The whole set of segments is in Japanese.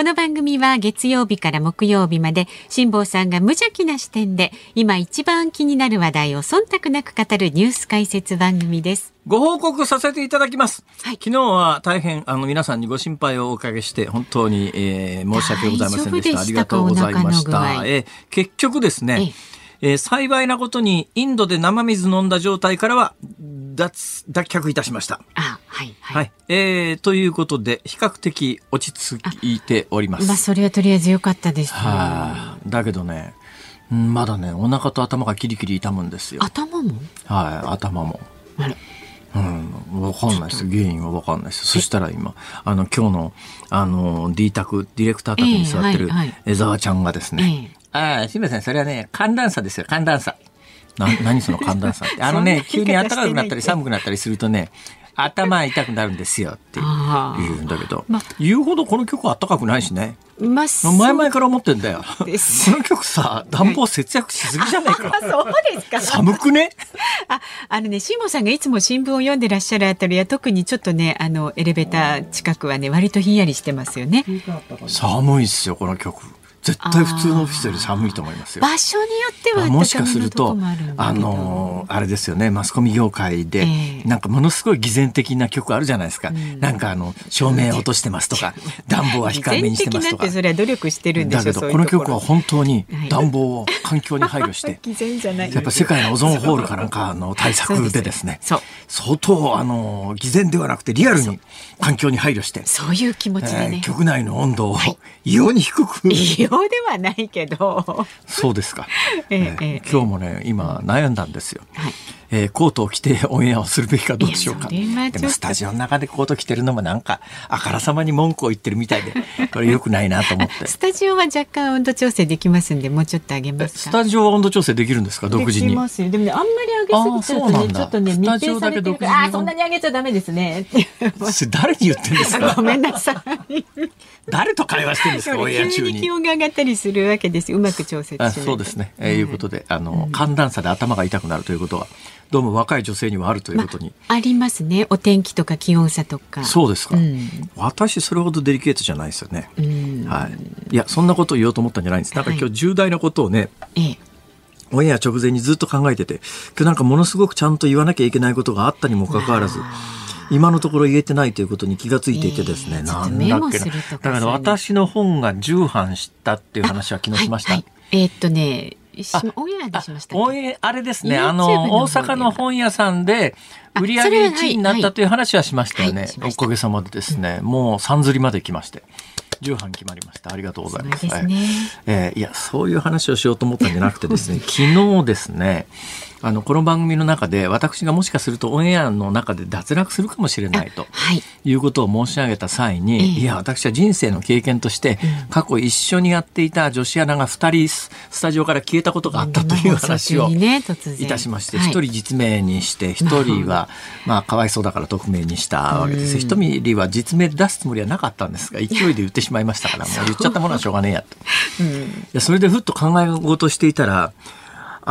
この番組は月曜日から木曜日まで辛坊さんが無邪気な視点で今一番気になる話題を忖度なく語るニュース解説番組です。ご報告させていただきます。はい昨日は大変、あの、皆さんにご心配をおかけして、本当に、えー申し訳ございませんでした。したかありがとうございました。えー結局ですね、えー幸いなことに、インドで生水飲んだ状態からは、脱、脱却いたしました。あ、はい、はい。はい。えー、ということで、比較的落ち着いております。まあ、それはとりあえず良かったです。はあ、だけどね、うんまだね、お腹と頭がキリキリ痛むんですよ。頭も？はい、頭も。あれうん、わかんないです。原因はわかんないです。そしたら今、あの、今日の、あの、D 宅、ディレクター宅に座ってる江沢ちゃんがですね、ああ、すみません、それはね、寒暖差ですよ、寒暖差。な、何その寒暖差って。あのね、急に暖かくなったり寒くなったりするとね、頭痛くなるんですよって言うんだけどま、言うほどこの曲は暖かくないしね。まあ、前々から思ってんだよ。この曲さ、暖房節約しすぎじゃないか。そうですか。寒くね？あ、あのね、しもさんがいつも新聞を読んでらっしゃるあたりは、特にちょっとね、あの、エレベーター近くはね、割とひんやりしてますよね。寒いっすよ、この曲。絶対普通のオフィスより寒いと思いますよ。場所によってはあもしかするとあのーあれですよねマスコミ業界で、ええ。なんかものすごい偽善的な曲あるじゃないですか、ん。なんかあの照明落としてますとか暖房は控えめにしてますとか。偽善的なんてそれは努力してるんでだけどこの曲は本当にはい。暖房を環境に配慮して 偽善じゃない。やっぱ世界のオゾンホールかなんかの 対策でですね相当あの偽善ではなくてリアルに環境に配慮して、そういう気持ちでえーね。局内の温度を異様に低く、異様ではないけど。そうですか、えええーええ。今日もね今悩んだんですよ、はいえーコートを着てオンエアをするべきかどうしようか。でもスタジオの中でコート着てるのもなんかあからさまに文句を言ってるみたいで これ良くないなと思って。スタジオは若干温度調整できますんで、もうちょっと上げますか。スタジオは温度調整できるんですか？独自にできますよ。でもね、あんまり上げすぎちゃうとね、ちょっとね、密閉されてるあーそんなに上げちゃダメですね。誰に言ってんですか？ごめんなさい。誰と会話してるんですか？オンエア中急に気に温が上がったりするわけですよ。うまく調節し。そうですね、えーいうことであの、寒暖差で頭が痛くなるということはどうも若い女性にはあるということに、ありますね。お天気とか気温差とか。そうですか、うん。私それほどデリケートじゃないですよね、うん。はい、いやそんなことを言おうと思ったんじゃないんです。なんか今日重大なことをね、ええ。オンエア直前にずっと考えてて、今日なんかものすごくちゃんと言わなきゃいけないことがあったにもかかわらず、今のところ言えてないということに気がついていてですね、ええなんだっけな。だから私の本が重版したっていう話は昨日しました。はいはい。えーっとね、オンエアでしましたあれですね、あの、大阪の本屋さんで、あ売り上げそれは1位になったという話はしましたよね。おかげさまでですね、もう3釣りまで来まして、重版決まりました。ありがとうございます。そうですねえーいや、そういう話をしようと思ったんじゃなくてですね、昨日ですね、あの、この番組の中で、私がもしかするとオンエアの中で脱落するかもしれないと。はい。いうことを申し上げた際に、ええいや、私は人生の経験として、過去一緒にやっていた女子アナが2人ススタジオから消えたことがあったという話をいたしまして、はい一人実名にして、一人は、まあ、かわいそうだから匿名にしたわけです。一人は実名で出すつもりはなかったんですが、勢いで言ってしまいましたから、もう言っちゃったものはしょうがねえやと。いや、それでふっと考え事していたら、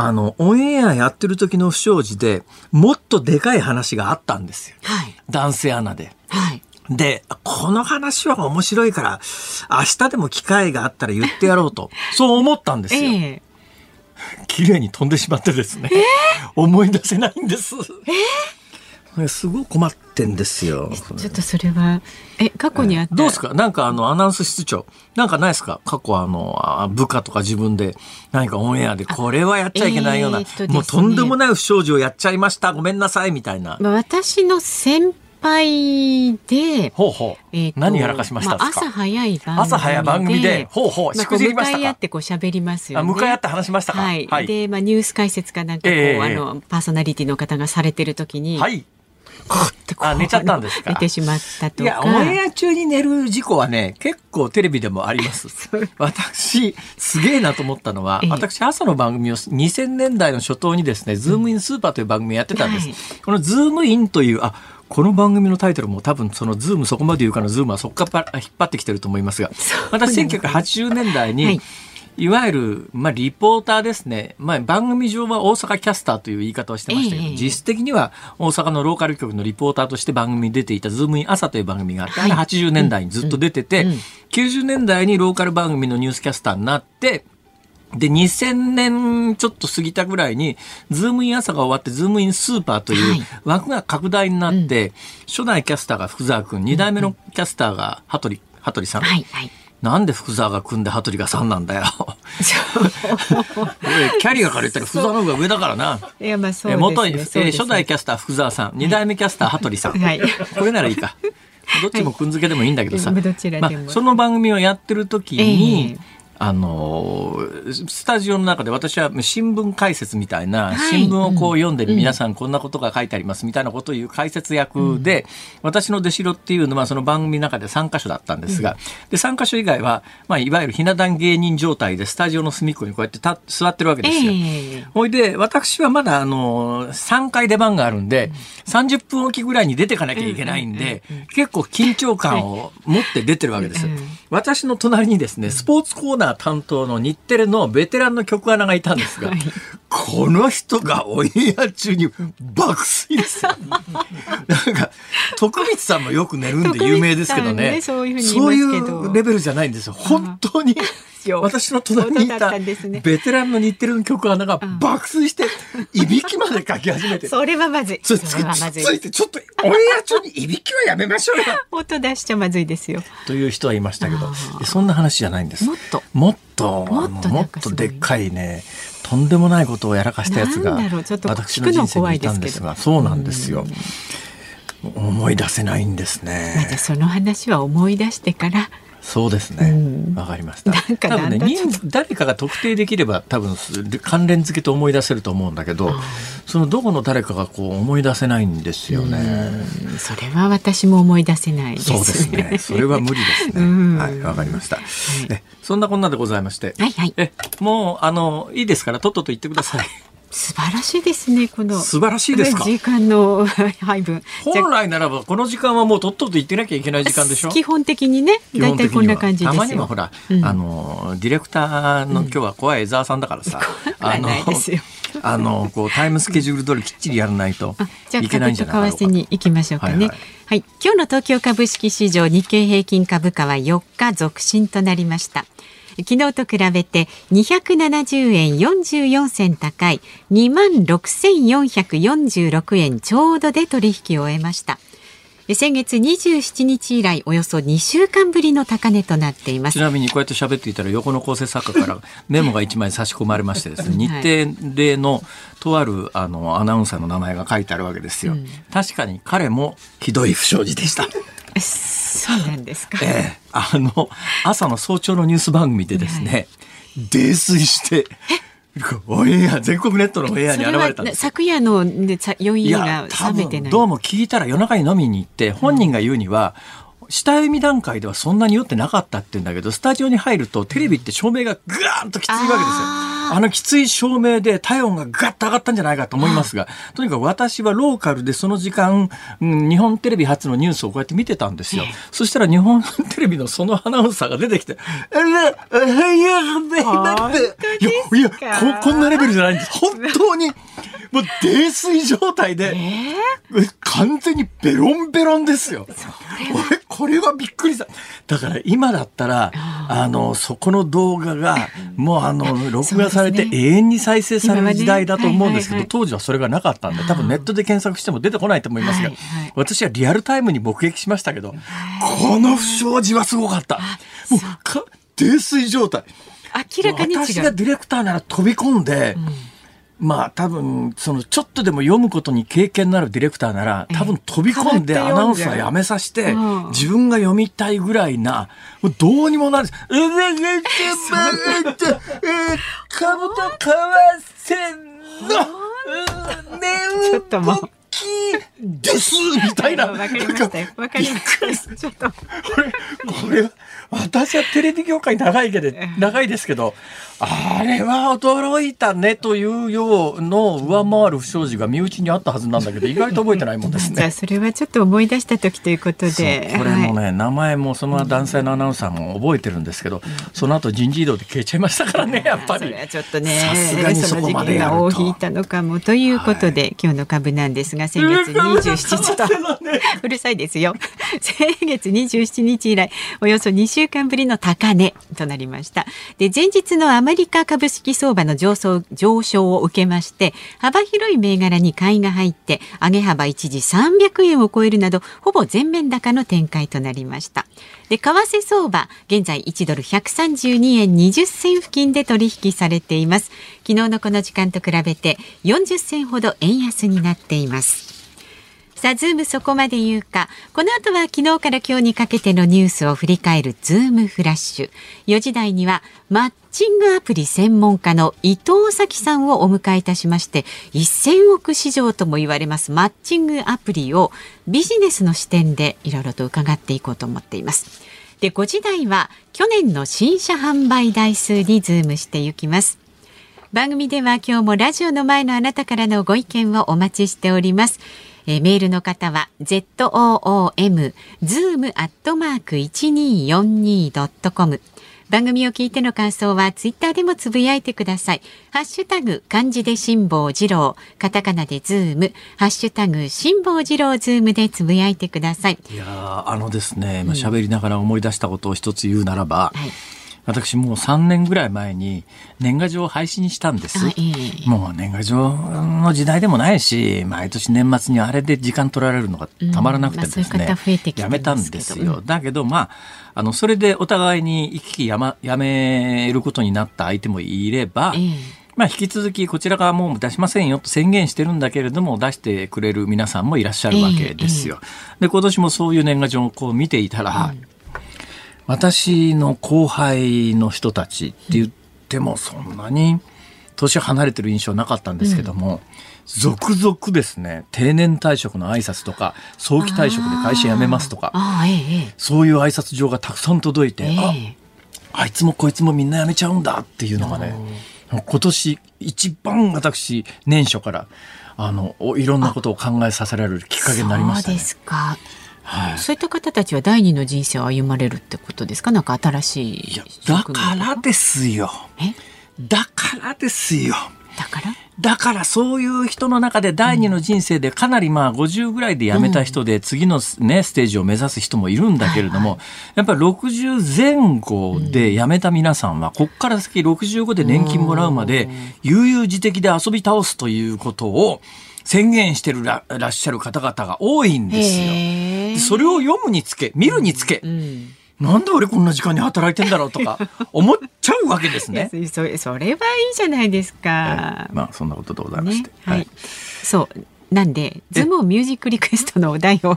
あの、オンエアやってる時の不祥事で、もっとでかい話があったんですよ。はい。男性アナで。はい。で、この話は面白いから、明日でも機会があったら言ってやろうと、そう思ったんですよ。ええ 綺麗に飛んでしまってですね、思い出せないんです。えすごい困ってんですよ。ちょっとそれは、え、過去にあった？どうですか？なんかあの、アナウンス室長。なんかないですか？過去あの、あ部下とか自分で何かオンエアでこれはやっちゃいけないような、えーねもうとんでもない不祥事をやっちゃいました。ごめんなさい、みたいな。まあ私の先輩で、ほうほう。えーと何やらかしました？んですか、あ朝早い番組で。朝早い番組でほうほうまあしくじりました向かい合ってこう喋りますよね。あ向かい合って話しましたか？はい。はいで、まあニュース解説かなんかこう、ええあの、パーソナリティの方がされてる時に、はい。あ寝ちゃったんですか？寝てしまったとか。いやオンエア中に寝る事故はね結構テレビでもあります。私すげえなと思ったのは、ええ、私朝の番組を2000年代の初頭にですね「ズームインスーパー」という番組やってたんです、はい、この「ズームイン」というあこの番組のタイトルも多分そのズームそこまで言うかのズームはそこから引っ張ってきてると思いますが、また1980年代に、はいいわゆる、まあ、リポーターですね、まあ、番組上は大阪キャスターという言い方をしてましたけど、えー、実質的には大阪のローカル局のリポーターとして番組に出ていた「ズームイン朝」という番組があって、はい、80年代にずっと出てて、うん。うん、90年代にローカル番組のニュースキャスターになってで、2000年ちょっと過ぎたぐらいに、ズームイン朝が終わって、ズームインスーパーという枠が拡大になって、はい初代キャスターが福沢君、2代目のキャスターが羽鳥、羽鳥さん。はいはいなんで福沢が君で羽鳥がさんなんだよ。キャリアから言ったら福沢の方が上だからな。いやまあそうですね。元に、え初代キャスター福沢さん、2代目キャスター羽鳥さん。はい、これならいいか。どっちもくんづけでもいいんだけどさ。はい、まあ、その番組をやってる時に、えーあのスタジオの中で私は新聞解説みたいな、新聞をこう読んでる皆さんこんなことが書いてありますみたいなことを言う解説役で、私の弟子ろっていうのはその番組の中で3箇所だったんですが、で3箇所以外は、まあ、いわゆるひな壇芸人状態でスタジオの隅っこにこうやってた座ってるわけですよ。ほ、いで私はまだあの3回出番があるんで、30分おきぐらいに出てかなきゃいけないんで、結構緊張感を持って出てるわけです。私の隣にですねスポーツコーナー担当の日テレのベテランの曲穴がいたんですが、はい、この人がオンエア中に爆睡ですよ。なんか、徳光さんもよく寝るんで有名ですけどね。ねそういうそういうレベルじゃないんですよ。本当に。私の隣にいたベテランの日テレの曲穴が爆睡して、いびきまで書き始めて。それはまずい。それはまずい。ついて、ちょっとオンエア中にいびきはやめましょうよ。音出しちゃまずいですよ。という人はいましたけど、そんな話じゃないんです。もっと。もっと、もっとでっかいね、とんでもないことをやらかしたやつが、私の人生にいたんですが、そうなんですよ。思い出せないんですね。まその話は思い出してからそうですね。わ、うん、かりました。なんか多分ね、誰かが特定できれば多分関連付けと思い出せると思うんだけど、そのどこの誰かがこう思い出せないんですよね。それは私も思い出せない、ね、そうですね。それは無理ですね。はい、わかりました。はい、そんなこんなでございまして、はいはい、えもうあのいいですからとっとと言ってください。素晴らしいですねこの素晴らしいですか？時間の 配分。本来ならばこの時間はもうとっとと言ってなきゃいけない時間でしょ？基本的にね大体こんな感じたまにはほら、うん、あのディレクターの今日は怖い江沢さんだからさ、うん、あのあのこうタイムスケジュール通りきっちりやらないといけないんじゃないか為替に行きましょうかね、はい、はいはい、今日の東京株式市場日経平均株価は4日続伸となりました昨日と比べて270円44銭高い2万6446円ちょうどで取引を終えました。先月27日以来およそ2週間ぶりの高値となっています。ちなみにこうやって喋っていたら横の構成作家から メモが1枚差し込まれましてですね、日程例のとあるあのアナウンサーの名前が書いてあるわけですよ、うん、確かに彼もひどい不祥事でしたそうなんですか。ええあの朝の早朝のニュース番組でですね、はい、泥酔して。オンエア全国ネットのオンエアに現れたんです昨夜ので酔いが冷めてないどうも聞いたら夜中に飲みに行って本人が言うには、下読み段階ではそんなに酔ってなかったって言うんだけどスタジオに入るとテレビって照明がぐーンときついわけですよ。あのきつい照明で体温がガッと上がったんじゃないかと思いますが、とにかく私はローカルでその時間、うん、日本テレビ初のニュースをこうやって見てたんですよ。そしたら日本テレビのそのアナウンサーが出てきて、えら、えいや、だって、いや、いやこ、こんなレベルじゃないんです。本当に。もう泥酔状態で、えー、完全にベロンベロンですよ。俺、これはびっくりした。だから今だったら、あの、そこの動画が、もうあの、録画されて永遠に再生される時代だと思うんですけど、当時はそれがなかったんで、多分ネットで検索しても出てこないと思いますが、私はリアルタイムに目撃しましたけど、この不祥事はすごかった。もう、か泥酔状態。明らかに私がディレクターなら飛び込んで、うんまあ多分そのちょっとでも読むことに経験のあるディレクターなら多分飛び込んでアナウンサーやめさせて自分が読みたいぐらいなもうどうにもなる「ええええええ株と為替の値動きですみたいな。わかりましたよ。わかりました。ちょっと。これ、これは、私はテレビ業界長いけど、長いですけど、あれは驚いたねというようの上回る不祥事が身内にあったはずなんだけど、意外と覚えてないもんですね。じゃあ、それはちょっと思い出した時ということで。これもね、はい、名前もその男性のアナウンサーも覚えてるんですけど、うん、その後人事異動で消えちゃいましたからね、やっぱり。それはちょっとね、さすがにそこまでやると。尾を引いたのかもということで、はい、今日の株なんですが、先月27日と、うるさいですよ。先月27日以来、およそ2週間ぶりの高値となりました。で、前日のアメリカ株式相場の上昇上昇を受けまして幅広い銘柄に買いが入って上げ幅一時300円を超えるなどほぼ全面高の展開となりました。で為替相場現在1ドル132円20銭付近で取引されています。昨日のこの時間と比べて40銭ほど円安になっています。さあ、ズームそこまで言うか。この後は昨日から今日にかけてのニュースを振り返るズームフラッシュ。4時台にはマッチングアプリ専門家の伊藤早紀さんをお迎えいたしまして、1000億市場とも言われますマッチングアプリをビジネスの視点でいろいろと伺っていこうと思っています。で、5時台は去年の新車販売台数にズームしていきます。番組では今日もラジオの前のあなたからのご意見をお待ちしております。えー、メールの方は zoom zoom アットマーク一二四二ドットコム番組を聞いての感想はツイッターでもつぶやいてください。ハッシュタグ漢字で辛坊治郎、カタカナでズーム、ハッシュタグ辛坊治郎ズームでつぶやいてください。いやあのですね、まあ喋りながら思い出したことを一つ言うならば。はい私もう3年ぐらい前に年賀状を廃止にしたんです。もう年賀状の時代でもないし、毎年年末にあれで時間取られるのがたまらなくてですね、やめたんですよ。だけどまあ、あの、それでお互いに行き来や,、ま、やめることになった相手もいれば、まあ、引き続きこちら側も出しませんよと宣言してるんだけれども出してくれる皆さんもいらっしゃるわけですよ。で今年もそういう年賀状をこう見ていたら、うん私の後輩の人たちって言ってもそんなに年離れてる印象なかったんですけども、うん、続々ですね定年退職の挨拶とか早期退職で会社辞めますとか、ええ、そういう挨拶状がたくさん届いて、え、ああいつもこいつもみんな辞めちゃうんだっていうのがね今年一番私年初からあのいろんなことを考えさせられるきっかけになりました、ね、そうですかはい、そういった方たちは第二の人生を歩まれるってことですか？なんか新しいいやだからですよ。だからですよ。だから？だからそういう人の中で第二の人生でかなりまあ50ぐらいで辞めた人で次のねステージを目指す人もいるんだけれどもやっぱり60前後で辞めた皆さんはこっから先65で年金もらうまで悠々自適で遊び倒すということを宣言してるらっしゃる方々が多いんですよ。それを読むにつけ、見るにつけ。うんなんで俺こんな時間に働いてんだろうとか 思っちゃうわけですね。それそれはいいじゃないですか。まあそんなことでございまして。ね、はい、はい、そうなんでズモミュージックリクエストのお題を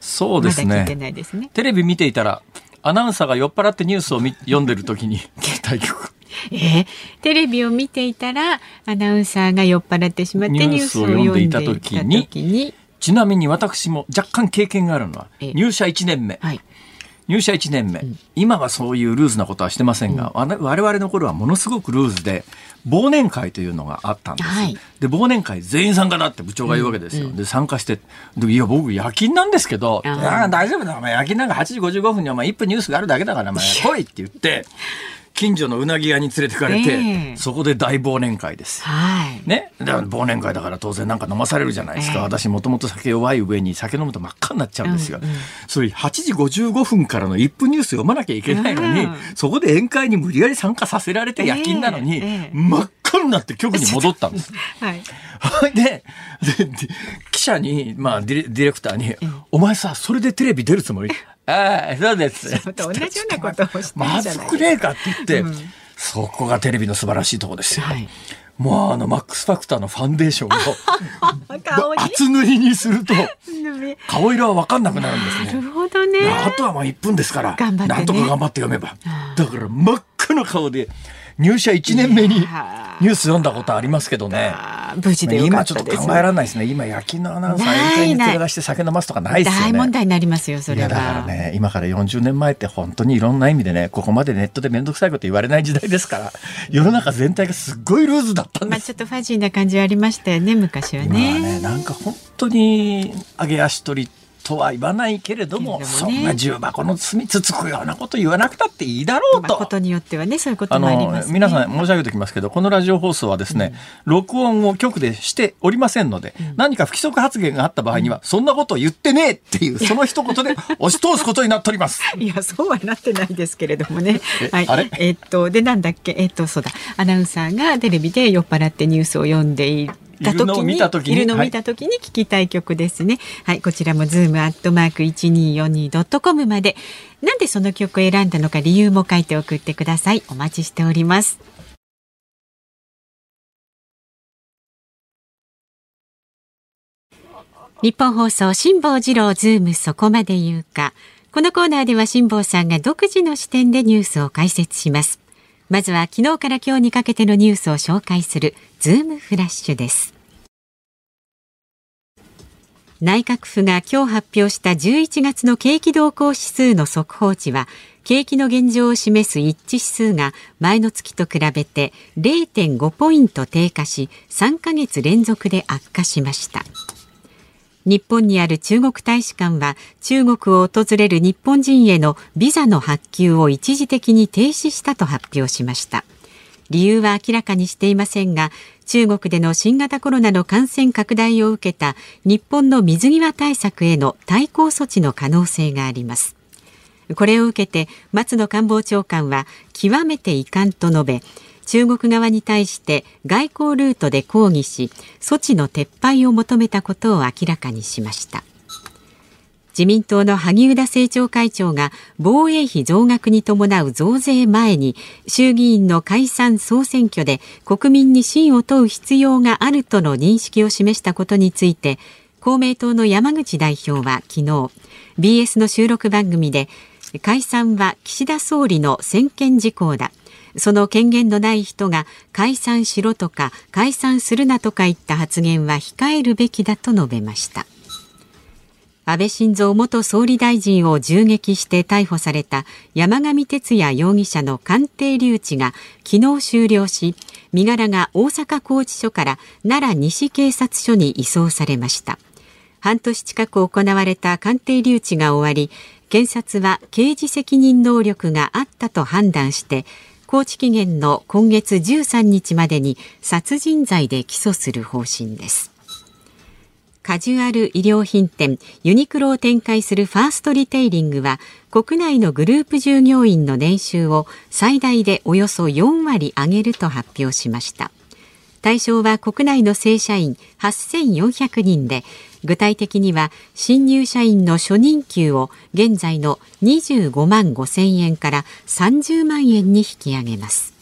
そうですね。ねテレビ見ていたらアナウンサーが酔っ払ってニュースを読んでる時に 携帯曲。えー、テレビを見ていたらアナウンサーが酔っ払ってしまってニュースを読んでいた時にちなみに私も若干経験があるのは入社1年目、はい、入社1年目、うん、今はそういうルーズなことはしてませんが、うん、我々の頃はものすごくルーズで忘年会というのがあったんです、はい、で忘年会全員参加だって部長が言うわけですよ、うん、で参加してでいや僕夜勤なんですけど「いや大丈夫だ。お前夜勤なんか8時55分にお前1分ニュースがあるだけだからお前 来い」って言って近所のうなぎ屋に連れてかれて、えー、そこで大忘年会です。はい。ね？だから忘年会だから当然なんか飲まされるじゃないですか。えー、私もともと酒弱い上に酒飲むと真っ赤になっちゃうんですよ。うんうん、それ8時55分からの1分ニュース読まなきゃいけないのに、うん、そこで宴会に無理やり参加させられて夜勤なのに、えー、真っ赤になって局に戻ったんです。はい。でで記者に、まあディレクターに、お前さ、それでテレビ出るつもり？ああ、そうです。同じようなことをしてまずくねえかって言って、うん、そこがテレビの素晴らしいところですよ。はい、もうあのマックスファクターのファンデーションを 厚塗りにすると顔色は分かんなくなるんですね。なるほどね。あとはまあ1分ですから、ね、なんとか頑張って読めば。だから真っ赤な顔で入社1年目にニュース読んだことありますけどね。無事で今ちょっと考えられないですね。今夜勤のアナウンサー宴会に連れ出して酒飲ますとかないですよね。大問題になりますよ、それは。だからね、今から40年前って本当にいろんな意味でね、ここまでネットで面倒くさいこと言われない時代ですから、世の中全体がすっごいルーズだったんです。まあちょっとファジーな感じはありましたよね、昔はね。ね、なんか本当に上げ足取りとは言わないけれども、ね、そんな重箱の隅つつくようなこと言わなくたっていいだろうと。ことによってはね、そういうこともあります、ね、皆さん申し上げておきますけど、このラジオ放送はですね、うん、録音を局でしておりませんので、うん、何か不規則発言があった場合には、うん、そんなことを言ってねえっていう、その一言で 押し通すことになっております。いや、そうはなってないですけれどもね。はい、あれ？えー、っと、で、なんだっけ、えー、っと、そうだ、アナウンサーがテレビで酔っ払ってニュースを読んでいる。た時にいるのを見た時に聞きたい曲ですね。はい、はい、こちらもズームアットマーク一二四二ドットコムまで。なんでその曲を選んだのか理由も書いて送ってください。お待ちしております。ニッポン放送辛坊治郎ズームそこまで言うか。このコーナーでは辛坊さんが独自の視点でニュースを解説します。まずは昨日から今日にかけてのニュースを紹介するズームフラッシュです。内閣府が今日発表した11月の景気動向指数の速報値は景気の現状を示す一致指数が前の月と比べて0.5ポイント低下し3ヶ月連続で悪化しました。日本にある中国大使館は中国を訪れる日本人へのビザの発給を一時的に停止したと発表しました。理由は明らかにしていませんが中国での新型コロナの感染拡大を受けた日本の水際対策への対抗措置の可能性があります。これを受けて松野官房長官は極めて遺憾と述べ中国側に対して外交ルートで抗議し措置の撤廃を求めたことを明らかにしました。自民党の萩生田政調会長が防衛費増額に伴う増税前に衆議院の解散総選挙で国民に信を問う必要があるとの認識を示したことについて公明党の山口代表は昨日 BS の収録番組で解散は岸田総理の専権事項だ。その権限のない人が解散しろとか解散するなとか言った発言は控えるべきだと述べました。安倍晋三元総理大臣を銃撃して逮捕された山上徹也容疑者の鑑定留置が昨日終了し身柄が大阪拘置所から奈良西警察署に移送されました。半年近く行われた鑑定留置が終わり検察は刑事責任能力があったと判断して高知期限の今月13日までに殺人罪で起訴する方針です。カジュアル衣料品店ユニクロを展開するファーストリテイリングは国内のグループ従業員の年収を最大でおよそ4割上げると発表しました。対象は国内の正社員8400人で具体的には新入社員の初任給を現在の25万5千円から30万円に引き上げます。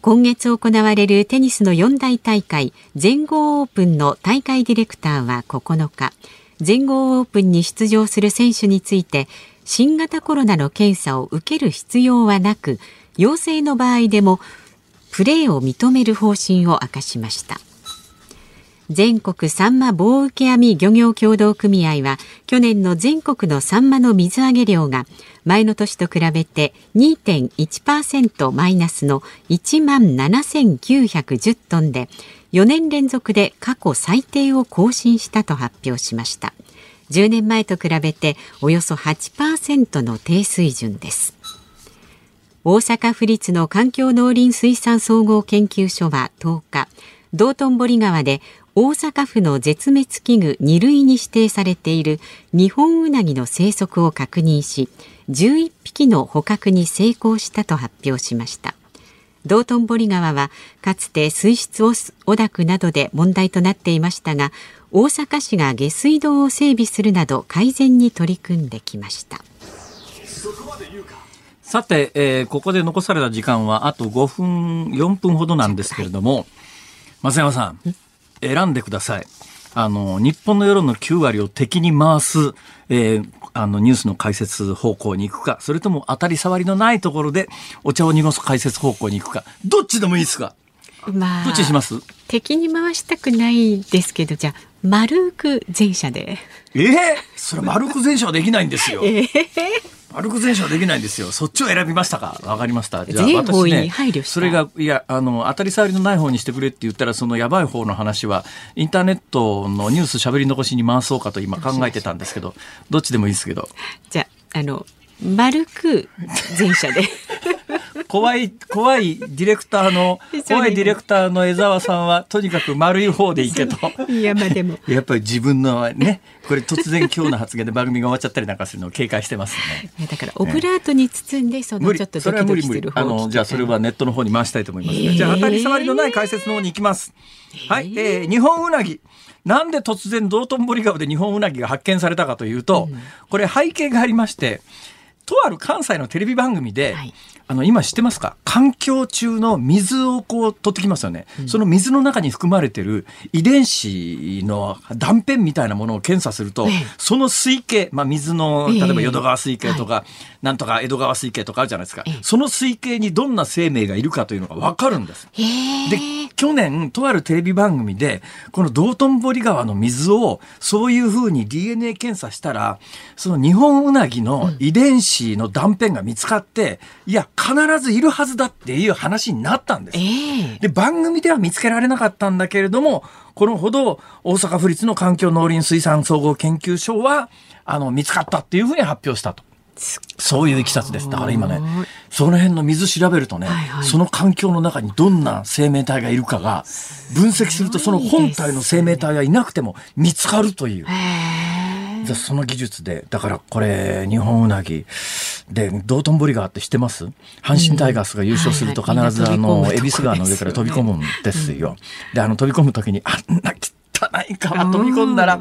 今月行われるテニスの四大大会全豪オープンの大会ディレクターは9日。全豪オープンに出場する選手について新型コロナの検査を受ける必要はなく陽性の場合でもプレーを認める方針を明かしました。全国サンマ棒受け網漁業協同組合は去年の全国のサンマの水揚げ量が前の年と比べて2.1%マイナスの1万7910トンで4年連続で過去最低を更新したと発表しました。10年前と比べておよそ8%の低水準です。大阪府立の環境農林水産総合研究所は10日道頓堀川で大阪府の絶滅危惧2類に指定されている日本ウナギの生息を確認し11匹の捕獲に成功したと発表しました。道頓堀川はかつて水質汚濁などで問題となっていましたが大阪市が下水道を整備するなど改善に取り組んできました。さて、えー、ここで残された時間はあと5分4分ほどなんですけれども、増山さん選んでください。あの日本の世論の9割を敵に回す、えー、あのニュースの解説方向に行くかそれとも当たり障りのないところでお茶を濁す解説方向に行くかどっちでもいいですか？まあ、どっちします？敵に回したくないですけどじゃあ丸く前者で。ええー、それ丸く前者はできないんですよ、えー？歩く前者はできないんですよ。そっちを選びましたか？わかりました。じゃあ私ね、それがいやあの当たり障りのない方にしてくれって言ったらそのやばい方の話はインターネットのニュースしゃべり残しに回そうかと今考えてたんですけど、どっちでもいいですけど。じゃああの丸く前者で。怖い、怖いディレクターの、怖いディレクターの江沢さんは、とにかく丸い方でいけと。いや、まあでも。やっぱり自分のね、これ突然今日の発言で番組が終わっちゃったりなんかするのを警戒してますね。だから、オブラートに包んで、そのちょっとドキドキする方あの、じゃあそれはネットの方に回したいと思います、ね、じゃあ当たり障りのない解説の方に行きます。はい、えー、日本うなぎ。なんで突然道頓堀川で日本うなぎが発見されたかというと、これ背景がありまして、とある関西のテレビ番組で、はい、あの今知ってますか？環境中の水をこう取ってきますよね、うん、その水の中に含まれてる遺伝子の断片みたいなものを検査すると、ええ、その水系、まあ、水の例えば淀川水系とか、えなんとか江戸川水系とかあるじゃないですか、その水系にどんな生命がいるかというのが分かるんです。で去年とあるテレビ番組でこの道頓堀川の水をそういうふうに DNA 検査したらその日本ウナギの遺伝子の断片が見つかって、いや必ずいるはずだっていう話になったんです。えー、で番組では見つけられなかったんだけれどもこのほど大阪府立の環境農林水産総合研究所はあの見つかったっていうふうに発表したと。そういういきさつです。だから今ね、その辺の水調べるとね、はいはい、その環境の中にどんな生命体がいるかが分析するとその本体の生命体がいなくても見つかるという。じゃその技術で、だからこれ、日本うなぎ。で、道頓堀川って知ってます？阪神タイガースが優勝すると必ずあの、恵比寿川の上から飛び込むんですよ。で、あの飛び込む時に、あんな汚い川飛び込んだら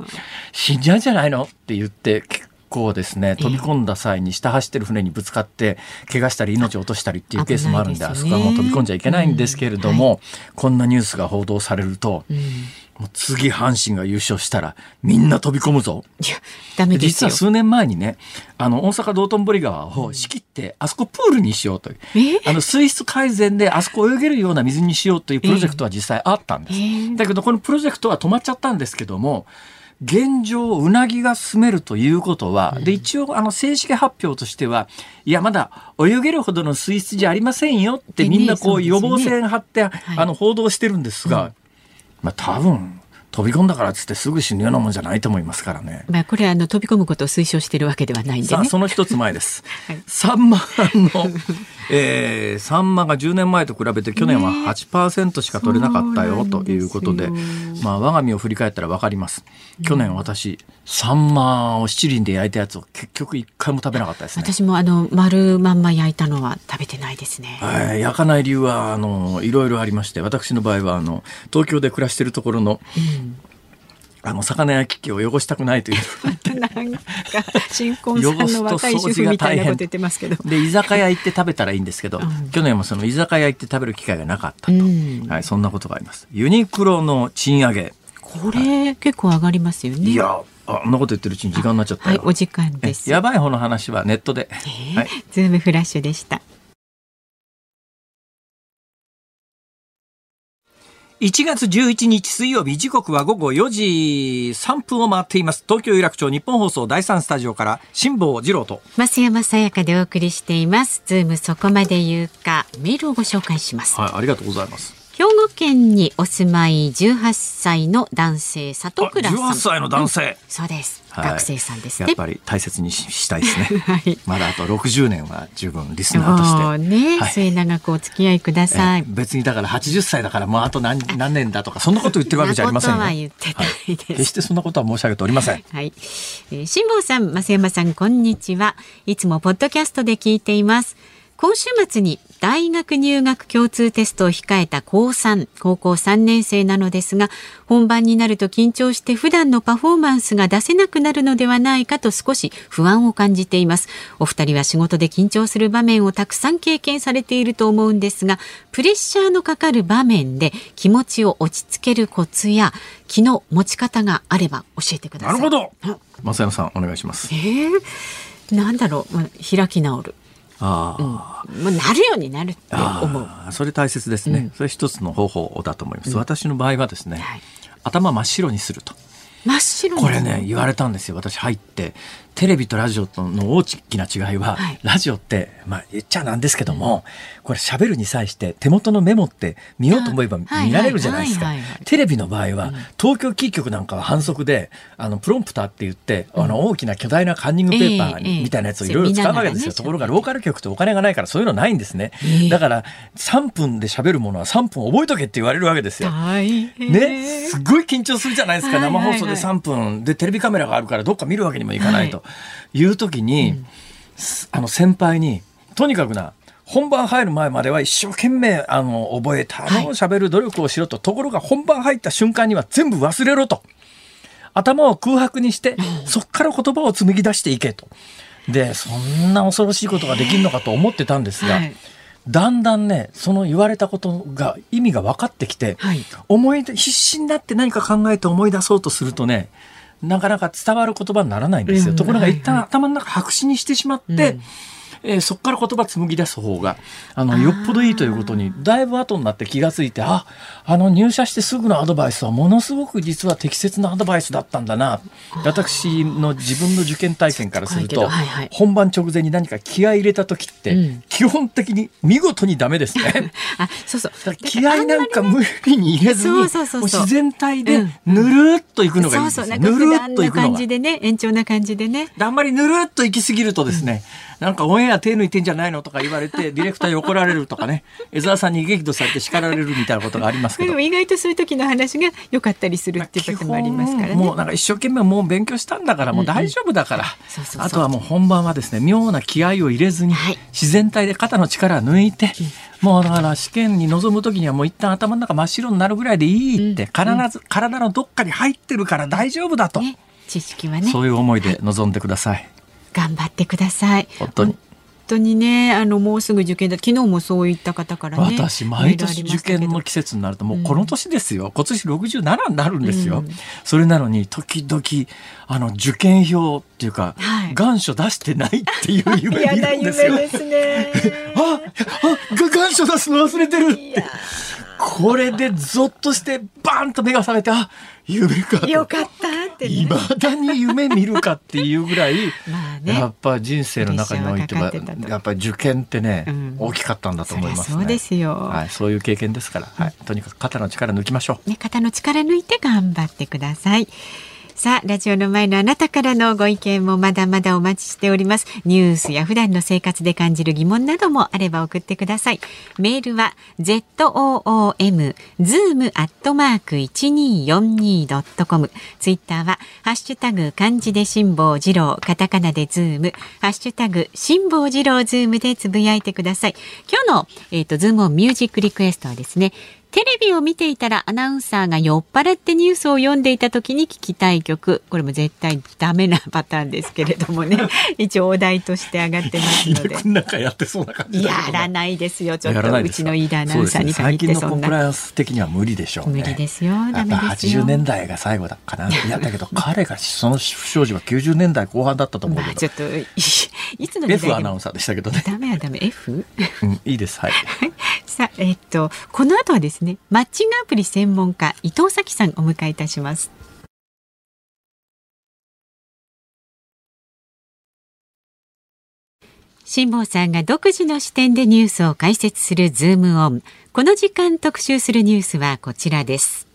死んじゃうんじゃないの？って言って、構ですね飛び込んだ際に下走ってる船にぶつかって怪我したり命を落としたりっていうケースもあるんであそこはもう飛び込んじゃいけないんですけれども、こんなニュースが報道されると、もう次阪神が優勝したらみんな飛び込むぞ。いや、ダメ実は数年前にね、あの、大阪道頓堀川を仕切って、あそこプールにしようという。あの、水質改善であそこ泳げるような水にしようというプロジェクトは実際あったんです。だけど、このプロジェクトは止まっちゃったんですけども、現状、うなぎが住めるということは、で、一応、あの、正式発表としては、いや、まだ泳げるほどの水質じゃありませんよってみんなこう予防線張って、あの、報道してるんですが、まあ、多分、飛び込んだからっつってすぐ死ぬようなもんじゃないと思いますからね。まあこれあの飛び込むことを推奨しているわけではないんで、ね、その一つ前です。はい、サンマの、えー、サンマが10年前と比べて去年は8%しか取れなかったよということで、まあ我が身を振り返ったらわかります。去年私、サンマを七輪で焼いたやつを結局一回も食べなかったですね。私もあの丸まんま焼いたのは食べてないですね。はい、焼かない理由はあのいろいろありまして、私の場合はあの東京で暮らしているところの、うんあの魚焼き器を汚したくないという。なんか新婚さんの若い主婦みたいなこと言ってますけど。で居酒屋行って食べたらいいんですけど、うん、去年もその居酒屋行って食べる機会がなかったと、うん、はい、そんなことがあります。ユニクロの賃上げこれ、はい、結構上がりますよね。いやあんなこと言ってるうちに時間になっちゃったはいお時間です。やばい方の話はネットで、えー、はい、ズームフラッシュでした1月11日水曜日時刻は午後4時3分を回っています。東京有楽町日本放送第3スタジオから辛坊治郎と。増山さやかでお送りしています。ズームそこまで言うかメールをご紹介します。はいありがとうございます。兵庫県にお住まい18歳の男性里倉さん。18歳の男性、うん、そうです、はい、学生さんですね。やっぱり大切にしたいですね、はい、まだあと60年は十分リスナーとして。ね、はい、末永くお付き合いください。別にだから80歳だからもうあと何何年だとかそんなこと言ってるわけじゃありませんよ、は決してそんなことは申し上げておりません。はい、えー、辛坊さん増山さんこんにちは。いつもポッドキャストで聞いています今週末に大学入学共通テストを控えた高3、高校3年生なのですが、本番になると緊張して普段のパフォーマンスが出せなくなるのではないかと少し不安を感じています。お二人は仕事で緊張する場面をたくさん経験されていると思うんですが、プレッシャーのかかる場面で気持ちを落ち着けるコツや気の持ち方があれば教えてください。なるほど。増山さんお願いします。えー、なんだろう、まあ、開き直る。ああ、うん、まあ、なるようになるって思う。それ大切ですね。うん、それ一つの方法だと思います。うん、私の場合はですね、はい、頭真っ白にすると。真っ白これね言われたんですよ私入って。テレビとラジオとの大きな違いは、はい、ラジオってまあ言っちゃなんですけども、これ喋るに際して手元のメモって見ようと思えば見られるじゃないですか。テレビの場合は、東京キー局なんかは反則であのプロンプターって言って、あの大きな巨大なカンニングペーパーみたいなやつをいろいろ使うわけですよ、ところがローカル局ってお金がないからそういうのないんですね、だから3分で喋るものは3分覚えとけって言われるわけですよ。ねすごい緊張するじゃないですか、生放送で3分でテレビカメラがあるからどっか見るわけにもいかないとい。う時に、あの先輩にとにかくな本番入る前までは一生懸命あの覚えたのを喋る努力をしろと、はい、ところが本番入った瞬間には全部忘れろと頭を空白にして、そこから言葉を紡ぎ出していけと。でそんな恐ろしいことができるのかと思ってたんですが、はい、だんだんねその言われたことが意味が分かってきて、はい、思い必死になって何か考えて思い出そうとするとねなかなか伝わる言葉にならないんですよ。ところが一旦頭の中白紙にしてしまって、うんえー、そこから言葉紡ぎ出す方があのよっぽどいいということにだいぶ後になって気が付いてああの入社してすぐのアドバイスはものすごく実は適切なアドバイスだったんだな。私の自分の受験体験からすると、はいはい、本番直前に何か気合い入れた時って、うん、基本的に見事にダメですね。あそうそう。気合なんか無理に入れずに自然体でぬるっといくのがいいですよ、うん、ぬるっといくのが。感じでね延長な感じでね。あんまりぬるっといきすぎるとですね、うんなんかオンエア手抜いてんじゃないのとか言われて、ディレクターに怒られるとかね、江沢さんに激怒されて叱られるみたいなことがありますけど。でも意外とそういう時の話が良かったりするっていうこともありますからね。もうなんか一生懸命もう勉強したんだから、もう大丈夫だから、あとはもう本番はですね、妙な気合を入れずに、自然体で肩の力を抜いて、もうだから試験に臨む時にはもう一旦頭の中真っ白になるぐらいでいいって、必ず体のどっかに入ってるから大丈夫だと。知識はね。そういう思いで臨んでください頑張ってください。本当に。当にねあのもうすぐ受験だ。昨日もそういった方からね私毎年受験の季節になるともうこの年ですよ、うん、今年67になるんですよ、うん、それなのに時々あの受験票っていうか、はい、願書出してないっていう夢見るんですよ。ですね。ああ願書出すの忘れてるって。これでゾッとしてバーンと目が覚めてあ夢かよかったってい、ね、まだに夢見るかっていうぐらい まあ、ね、やっぱ人生の中においてはやっぱり受験ってね、うん、大きかったんだと思います、ね、そうですよ、はい、そういう経験ですから、はい、とにかく肩の力抜きましょう、ね、肩の力抜いて頑張ってください。さあ、ラジオの前のあなたからのご意見もまだまだお待ちしております。ニュースや普段の生活で感じる疑問などもあれば送ってください。メールは zoom zoom アットマーク 1242.com ツイッターはハッシュタグ漢字で辛坊治郎カタカナでズームハッシュタグ辛坊治郎ズームでつぶやいてください。今日のえっ、ー、とズームオンミュージックリクエストはですねテレビを見ていたらアナウンサーが酔っ払ってニュースを読んでいた時に聞きたい曲。これも絶対ダメなパターンですけれどもね。一応お題として上がってますので。なんかやってそうな感じやらないですよ。ちょっとうちの飯田アナウンサーに限ってそんな、ね、最近のコンプライアンス的には無理でしょう、ね、無理ですよ。ダメですよ。80年代が最後だかないやだけど彼がその不祥事は90年代後半だったと思うけど、まあ、ちょっといつの F アナウンサーでしたけどね。ダメはダメ。F、うん、いいです。はい さあえっとこの後はですねマッチングアプリ専門家伊藤咲さんお迎えいたします。辛坊さんが独自の視点でニュースを解説するズームオン。この時間特集するニュースはこちらです。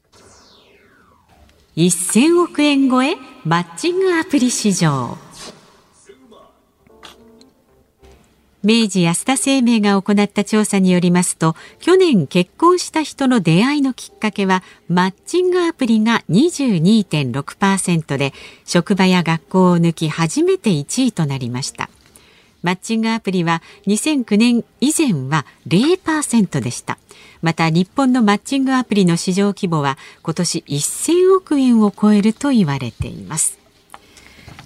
1000億円超えマッチングアプリ市場。明治安田生命が行った調査によりますと去年結婚した人の出会いのきっかけはマッチングアプリが22.6%で職場や学校を抜き初めて1位となりました。マッチングアプリは2009年以前は0%でした。また日本のマッチングアプリの市場規模は今年1000億円を超えると言われています。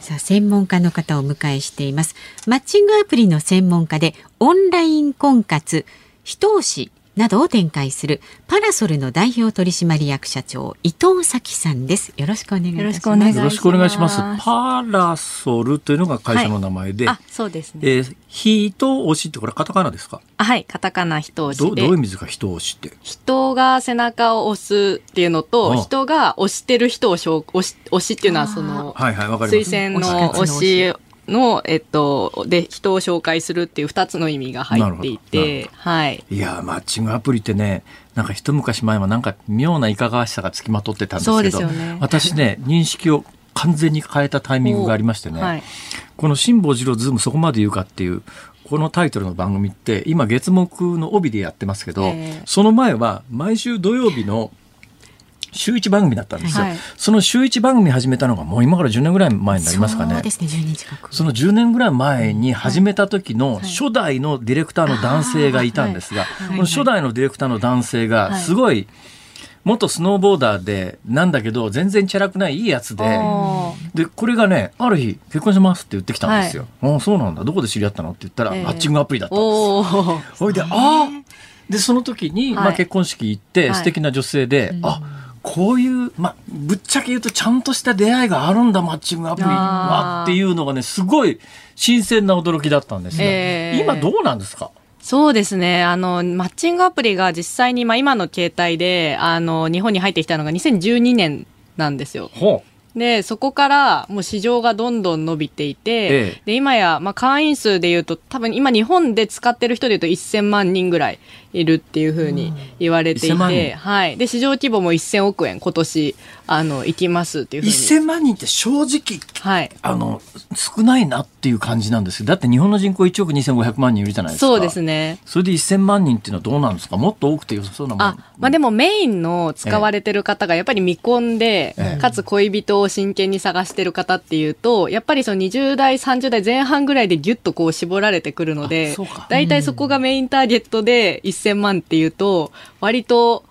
さあ専門家の方をお迎えしています。マッチングアプリの専門家でオンライン婚活人押しなどを展開するパラソルの代表取締役社長伊藤咲さんです。よろしくお願いします。よろしくお願いします。パラソルというのが会社の名前で、はい、そうですね、えー、人押しってこれカタカナですか？はい。カタカナ人押しどどういう意味ですか人押しって？人が背中を押すっていうのと人が押してる人を押し押しっていうのはその、はいはい、推薦の押しの、えっと、で人を紹介するっていう2つの意味が入っていて、はい、いやマッチングアプリってねなんか一昔前はなんか妙ないかがわしさがつきまとってたんですけど、ね、私ね認識を完全に変えたタイミングがありましてね、はい、この辛坊治郎ズームそこまで言うかっていうこのタイトルの番組って今月目の帯でやってますけど、その前は毎週土曜日の週一番組だったんですよ、はい、その週一番組始めたのがもう今から10年ぐらい前になりますかね。そうですね10年近くその10年ぐらい前に始めた時の初代のディレクターの男性がいたんですが、この初代のディレクターの男性がすごい、元スノーボーダーでなんだけど全然チャラくないいいやつででこれがねある日結婚しますって言ってきたんですよ。はい、あそうなんだ。どこで知り合ったのって言ったら、えー、マッチングアプリだったんですそれでああでその時に、まあ、結婚式行って、はい、素敵な女性で、あこういう、まあ、ぶっちゃけ言うとちゃんとした出会いがあるんだ、マッチングアプリはっていうのがね、すごい新鮮な驚きだったんですが、えー、今どうなんですか？そうですね。あの、マッチングアプリが実際に、まあ今の携帯で、あの、日本に入ってきたのが2012年なんですよ。ほう。で、そこからもう市場がどんどん伸びていて、ええ、で、今や、まあ、会員数で言うと、多分今日本で使ってる人で言うと1000万人ぐらいいるっていうふうに言われていて、はい。で、市場規模も1000億円今年、あの、いきますっていうふうに。1000万人って正直、はい。あの、少ないなっていう感じなんですけど、だって日本の人口1億2500万人いるじゃないですか。そうですね。それで1000万人っていうのはどうなんですか？もっと多くて良さそうなもんあ、まあでもメインの使われてる方がやっぱり未婚で、ええ、かつ恋人を真剣に探してる方っていうと、やっぱりその20代、30代前半ぐらいでギュッとこう絞られてくるので、大体そこがメインターゲットで1000万っていうと、割と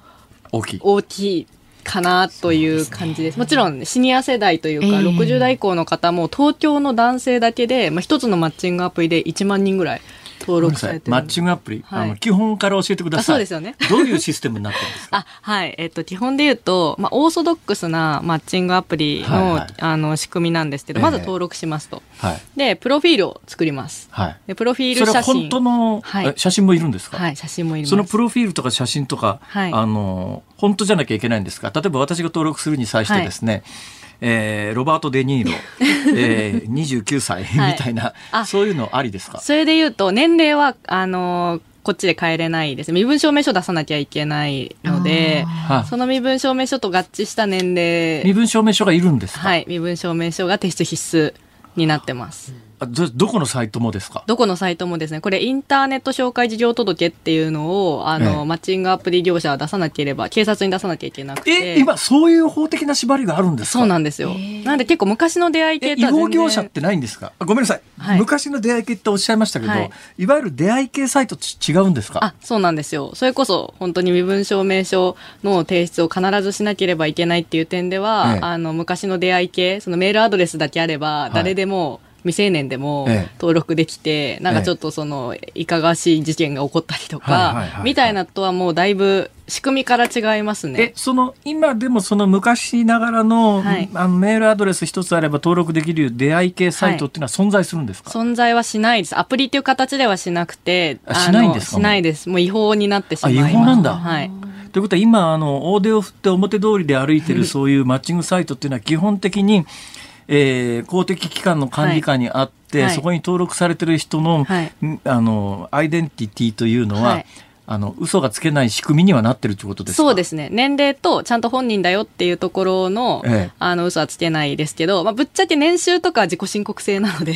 大きい。大きいかなという感じです。もちろんシニア世代というか、えー、60代以降の方も東京の男性だけで、まあ、一つのマッチングアプリで1万人ぐらい登録されてマッチングアプリ、はい、あの基本から教えてください。そうですよね。どういうシステムになってるんですか？あ、はい。えっ、と基本で言うと、まあオーソドックスなマッチングアプリの、はいはい、あの仕組みなんですけど、まず登録しますと。はい。でプロフィールを作ります。はい。でプロフィール写真。本当の、はい、写真もいるんですか？はい、写真もいる。そのプロフィールとか写真とか、はい、あの本当じゃなきゃいけないんですか？例えば私が登録するに際してですね。はいえー、ロバート・デ・ニーロ、えー、29歳みたいな、はい、そういうのありですか？それで言うと年齢はあのこっちで変えれないです身分証明書出さなきゃいけないのでその身分証明書と合致した年齢。身分証明書がいるんですはい。身分証明書が提出必須になってます。どどこのサイトもですか？どこのサイトもですね、これインターネット紹介事業届っていうのを、あの、ええ、マッチングアプリ業者は出さなければ、警察に出さなきゃいけなくて。え、今そういう法的な縛りがあるんですか？そうなんですよ。なんで結構昔の出会い系とは違法業者ってないんですか？ごめんなさい。はい、昔の出会い系っておっしゃいましたけど、はい、いわゆる出会い系サイト違うんですか？あ、そうなんですよ。それこそ本当に身分証明書の提出を必ずしなければいけないっていう点では、え、あの、昔の出会い系、そのメールアドレスだけあれば、誰でも、はい未成年でも登録できて、ええ、なんかちょっとそのいかがわしい事件が起こったりとか、みたいなとはもうだいぶ仕組みから違いますね。えその今でもその昔ながらのはい、あのメールアドレス一つあれば登録できる出会い系サイトっていうのは存在するんですか、はい、存在はしないです。アプリっていう形ではしなくて、しないんですか？しないです。もう違法になってしまいます。違法なんだ。はい。ということは今あの大手を振って表通りで歩いてるそういうマッチングサイトっていうのは基本的にえー、公的機関の管理下にあって、はい、そこに登録されてる人の、はい、あのアイデンティティというのは、はいあの嘘がつけない仕組みにはなってるということですそうですね。年齢とちゃんと本人だよっていうところの,、ええ、あの嘘はつけないですけど、まあ、ぶっちゃけ年収とか自己申告制なので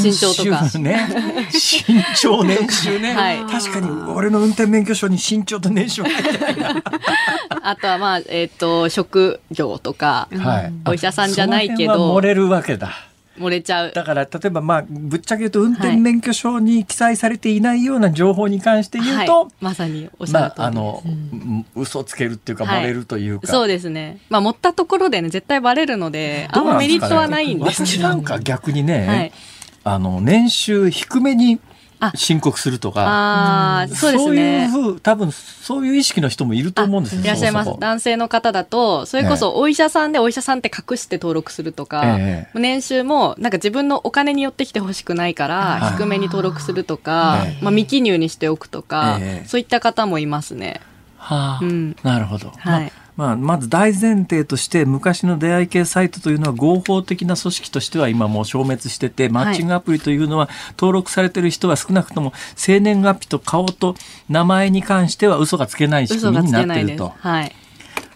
身長とか。ね 身長年収ね、はい、確かに俺の運転免許証に身長と年収入ってない あとはまあえっ、ー、と職業とか、はい、お医者さんじゃないけど。漏れるわけだ漏れちゃう。だから、例えば、まあ、ぶっちゃけ言うと、運転免許証に記載されていないような情報に関して言うと、はい、まさにおっしゃる通りまあ、あの、うん、嘘つけるっていうか、漏れるというか、そうですね。まあ、持ったところでね、絶対バレるので、あんまメリットはないんです私なんか逆にね、あの、年収低めに、申告するとか、あそうですね。そういうふう、多分そういう意識の人もいると思うんですよいらっしゃいます。男性の方だと、それこそお医者さんでお医者さんって隠して登録するとか、ええ、年収もなんか自分のお金によってきてほしくないから、低めに登録するとか、まあ未記入にしておくとか、そういった方もいますね。はあ、うん、なるほど。はい。まあまあ、まず大前提として昔の出会い系サイトというのは合法的な組織としては今もう消滅しててマッチングアプリというのは登録されてる人は少なくとも生年月日と顔と名前に関しては嘘がつけない仕組みになってると。はい、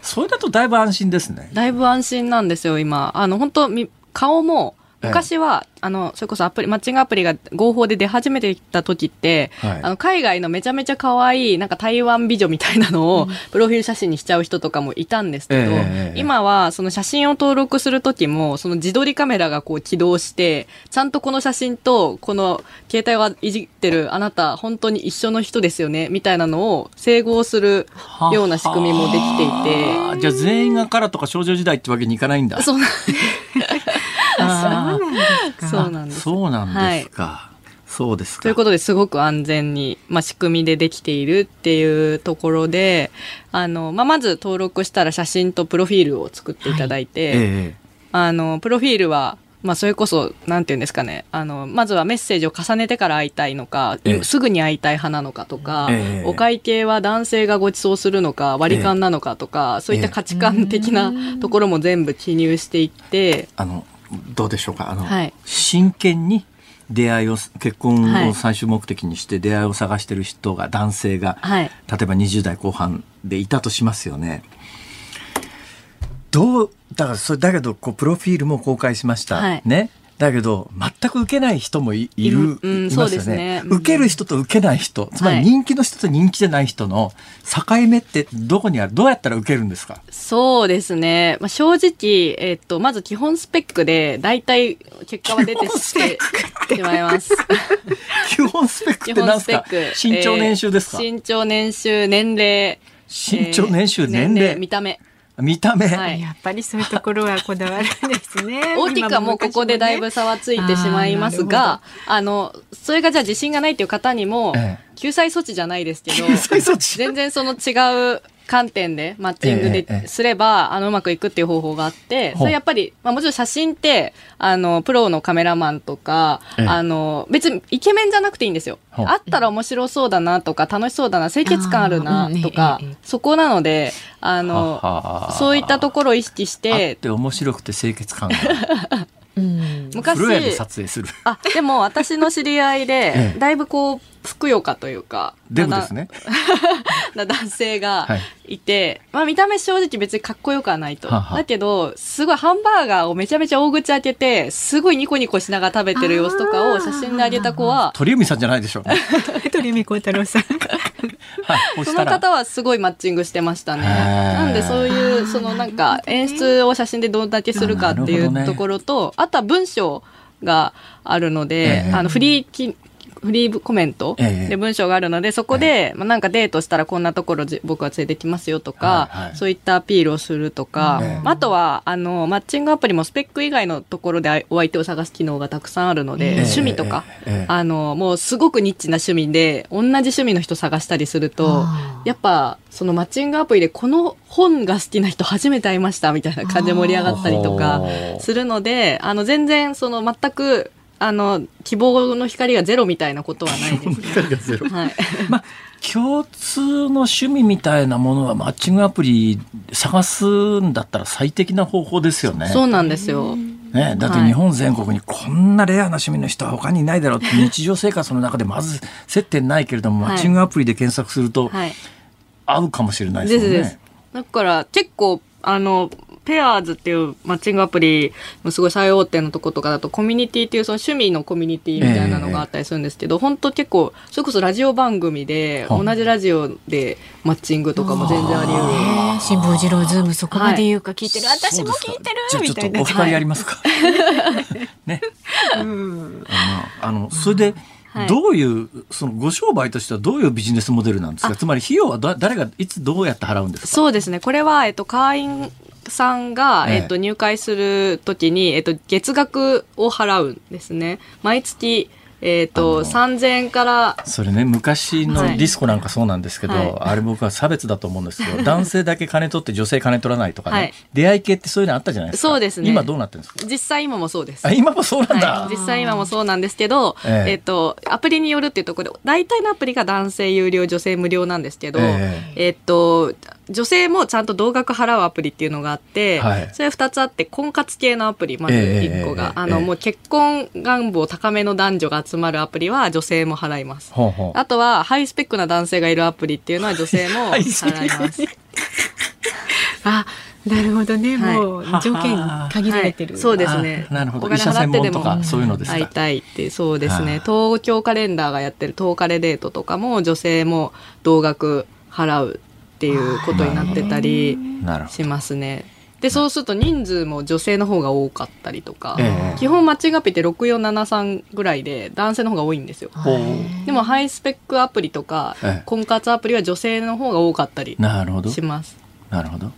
それだとだいぶ安心ですね。だいぶ安心なんですよ今あの本当顔も昔は、あの、それこそアプリ、マッチングアプリが合法で出始めてきた時って、はい、あの、海外のめちゃめちゃ可愛い、なんか台湾美女みたいなのを、プロフィール写真にしちゃう人とかもいたんですけど、えー、今は、その写真を登録する時も、その自撮りカメラがこう起動して、ちゃんとこの写真と、この携帯をいじってるあなた、本当に一緒の人ですよね、みたいなのを整合するような仕組みもできていて。じゃあ全員がカラとか少女時代ってわけにいかないんだ。そうなんです。そうなんですそうなんですか。はい、そうですということですごく安全に、まあ、仕組みでできているっていうところであの、まあ、まず登録したら写真とプロフィールを作っていただいて、はいええ、あのプロフィールはまあ、それこそ、なんていうんですかね、あの、まずはメッセージを重ねてから会いたいのか、ええ、すぐに会いたい派なのかとか、え、お会計は男性がご馳走するのか、割り勘なのかとか、そういった価値観的なところも全部記入していって、あの、どうでしょうか？あの、はい、真剣に出会いを結婚を最終目的にして出会いを探してる人が男性が、はい、例えば20代後半でいたとしますよね。どうだからそれだけどこうプロフィールも公開しました、はい、ねだけど、全く受けない人もいる、うん、いますよね、ねうん、受ける人と受けない人、つまり人気の人と人気じゃない人の境目ってどこにある？どうやったら受けるんですか？そうですね。まあ、正直、えっと、まず基本スペックで、大体結果は出てしまいます。基本スペックって何で すか？身長年収ですか、えー、身長年収、年齢。身長年収、年齢。見た目。見た目、はい、やっぱりそういうところはこだわるんですね。大きくはもうここでだいぶ差はついてしまいますが、あの、それがじゃあ自信がないという方にも、救済措置じゃないですけど、全然その違う観点でマッチングですれば、あのうまくいくっていう方法があってそれやっぱり、まあ、もちろん写真ってあのプロのカメラマンとか、あの別にイケメンじゃなくていいんですよ。あったら面白そうだなとか楽しそうだな清潔感あるなとか、そこなのであのそういったところを意識してって面白くて清潔感が。うん、昔で撮影する。あでも私の知り合いで、だいぶこうふくよかというかデブですね。な 男性がい。て、はい、まあ、見た目正直別にかっこよくはないと。ははだけどすごいハンバーガーをめちゃめちゃ大口開けてすごいニコニコしながら食べてる様子とかを写真であげた子は鳥海さんじゃないでしょう 鳥海幸太郎さん。はい、その方はすごいマッチングしてましたね。なんでそういう、そのなんか演出を写真でどんだけするかっていうところと、あとは文章があるので、あのフリーフリーコメントで文章があるので、そこで、まあ、なんかデートしたらこんなところ僕は連れてきますよとか、そういったアピールをするとか、あとはあのマッチングアプリもスペック以外のところでお相手を探す機能がたくさんあるので、趣味とか、あのもうすごくニッチな趣味で同じ趣味の人探したりするとやっぱそのマッチングアプリでこの本が好きな人初めて会いましたみたいな感じで盛り上がったりとかするのであの全然その全くあの希望の光がゼロみたいなことはないです、ね、光がゼロ、はい。まあ、共通の趣味みたいなものはマッチングアプリ探すんだったら最適な方法ですよね。そうなんですよ。ね、だって日本全国にこんなレアな趣味の人は他にいないだろうって日常生活の中でまず接点ないけれども、マッチングアプリで検索すると会うかもしれないですよね。だから結構あのペアーズっていうマッチングアプリのすごい最大手のとことかだとコミュニティっていうその趣味のコミュニティみたいなのがあったりするんですけど、えー、本当結構それこそラジオ番組で同じラジオでマッチングとかも全然あり得る、え。ー、辛坊治郎ズームそこまで言うか聞いてる、はい、私も聞いてる。みたいな。お二人やりますか、ね。あのそれで、どういう、そのご商売としてはどういうビジネスモデルなんですか？つまり費用は誰がいつどうやって払うんですか？そうですね。これは、えっと、会員さんが、えっと、入会するときに、えっと、月額を払うんですね。毎月、えっ、ー、と、3000円から。それね、昔のディスコなんかそうなんですけど、はい、あれ僕は差別だと思うんですけど、男性だけ金取って女性金取らないとかね、はい、出会い系ってそういうのあったじゃないですか。そうですね。今どうなってるんですか？実際今もそうです。あ、今もそうなんだ。はい、実際今もそうなんですけど、えっ、ー、と、アプリによるっていうところで、大体のアプリが男性有料、女性無料なんですけど、えっ、ー、と、女性もちゃんと同額払うアプリっていうのがあって、はい、それ2つあって婚活系のアプリまず1個が、えー、あの、えー、もう結婚願望高めの男女が集まるアプリは女性も払います、ほうほう。あとはハイスペックな男性がいるアプリっていうのは女性も 払います。あなるほどね、はい、もう条件限られてる、はい、そうですね。なるほど。お金払ってでもそういうのです会いたいってそうですね。東京カレンダーがやってる東カレデートとかも女性も同額払うっていうことになってたりしますね。でそうすると人数も女性の方が多かったりとか、えー、基本マッチングアプリって6473ぐらいで男性の方が多いんですよ。でもハイスペックアプリとか、えー、婚活アプリは女性の方が多かったりします。なるほど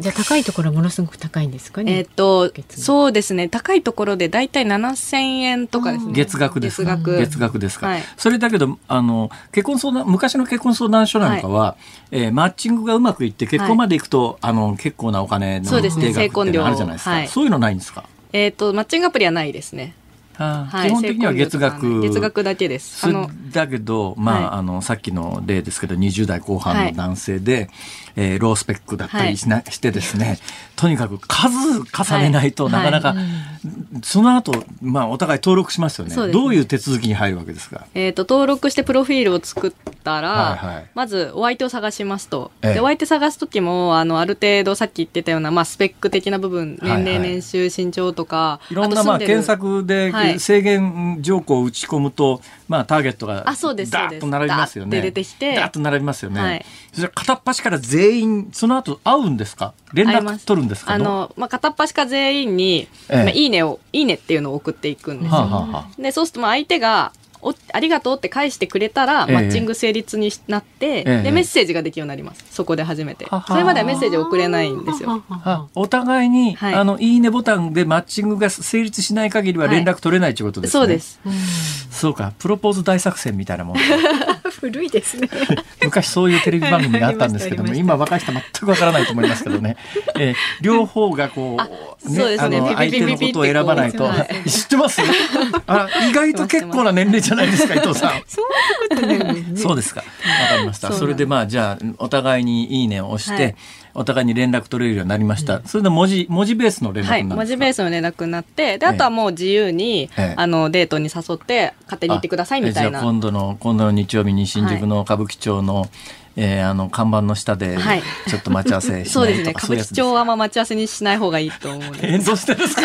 じゃあ高いところものすごく高いんですかね？えっ、とそうですね高いところでだいたい七千円とかですね。月額です。月額月額ですか？はい、それだけどあの結婚相談昔の結婚相談所なんかは、はい、えー、マッチングがうまくいって結婚までいくと、はい、あの結構なお金の定額っていうのあるじゃないですか。そう、ね,、そういうのないんですか？えっ、とマッチングアプリはないですね。はい、基本的には月額。月額だけです。あのだけど、まあ、はい、あのさっきの例ですけど20代後半の男性で、はい、えー、ロースペックだったりしな、はい、してですねとにかく数重ねないと、なかなか、その後、まあお互い登録しますよね、ね、どういう手続きに入るわけですか、えーと、登録してプロフィールを作ったら、はいはい、まずお相手を探しますと、ええ、でお相手探す時もあのある程度さっき言ってたような、まあ、スペック的な部分年齢、年収身長とかいろんなまあ検索で制限条項を打ち込むと、まあ、ターゲットがダーッと並びますよね。出てきて。ダーッと並びますよね。はい、それ片っ端から全員その後会うんですか？連絡取るんですか？あの、まあ、片っ端か全員に、ええ、まあ、いいねをいいねっていうのを送っていくんですよ。はあはあ、でそうするとまあ相手がおありがとうって返してくれたら、マッチング成立になって、えでメッセージができるようになります。そこで初めて。それまではメッセージ送れないんですよ。お互いに、はい、あのいいねボタンでマッチングが成立しない限りは連絡取れないということですね、はい、そうです。そうか。プロポーズ大作戦みたいなもん。古いですね。昔そういうテレビ番組があったんですけども今若い人全くわからないと思いますけどね、えー、両方がこうね、あの相手のことを選ばないと、知ってますあ意外と結構な年齢じゃないですか 伊藤さん。そうですか。わかりました。それでまあじゃあお互いにいいねを押して、はい。お互いに連絡取れるようになりました。うん、それで文字、文字ベースの連絡はい、文字ベースの連絡になって、で、あとはもう自由に、ええ、あの、デートに誘って、勝手に行ってくださいみたいな。今度の、今度の日曜日に新宿の歌舞伎町の、はいえー、あの看板の下でちょっと待ち合わせしないとか、そうですね。歌舞伎町はあんま待ち合わせにしない方がいいと思うえどうしてですか？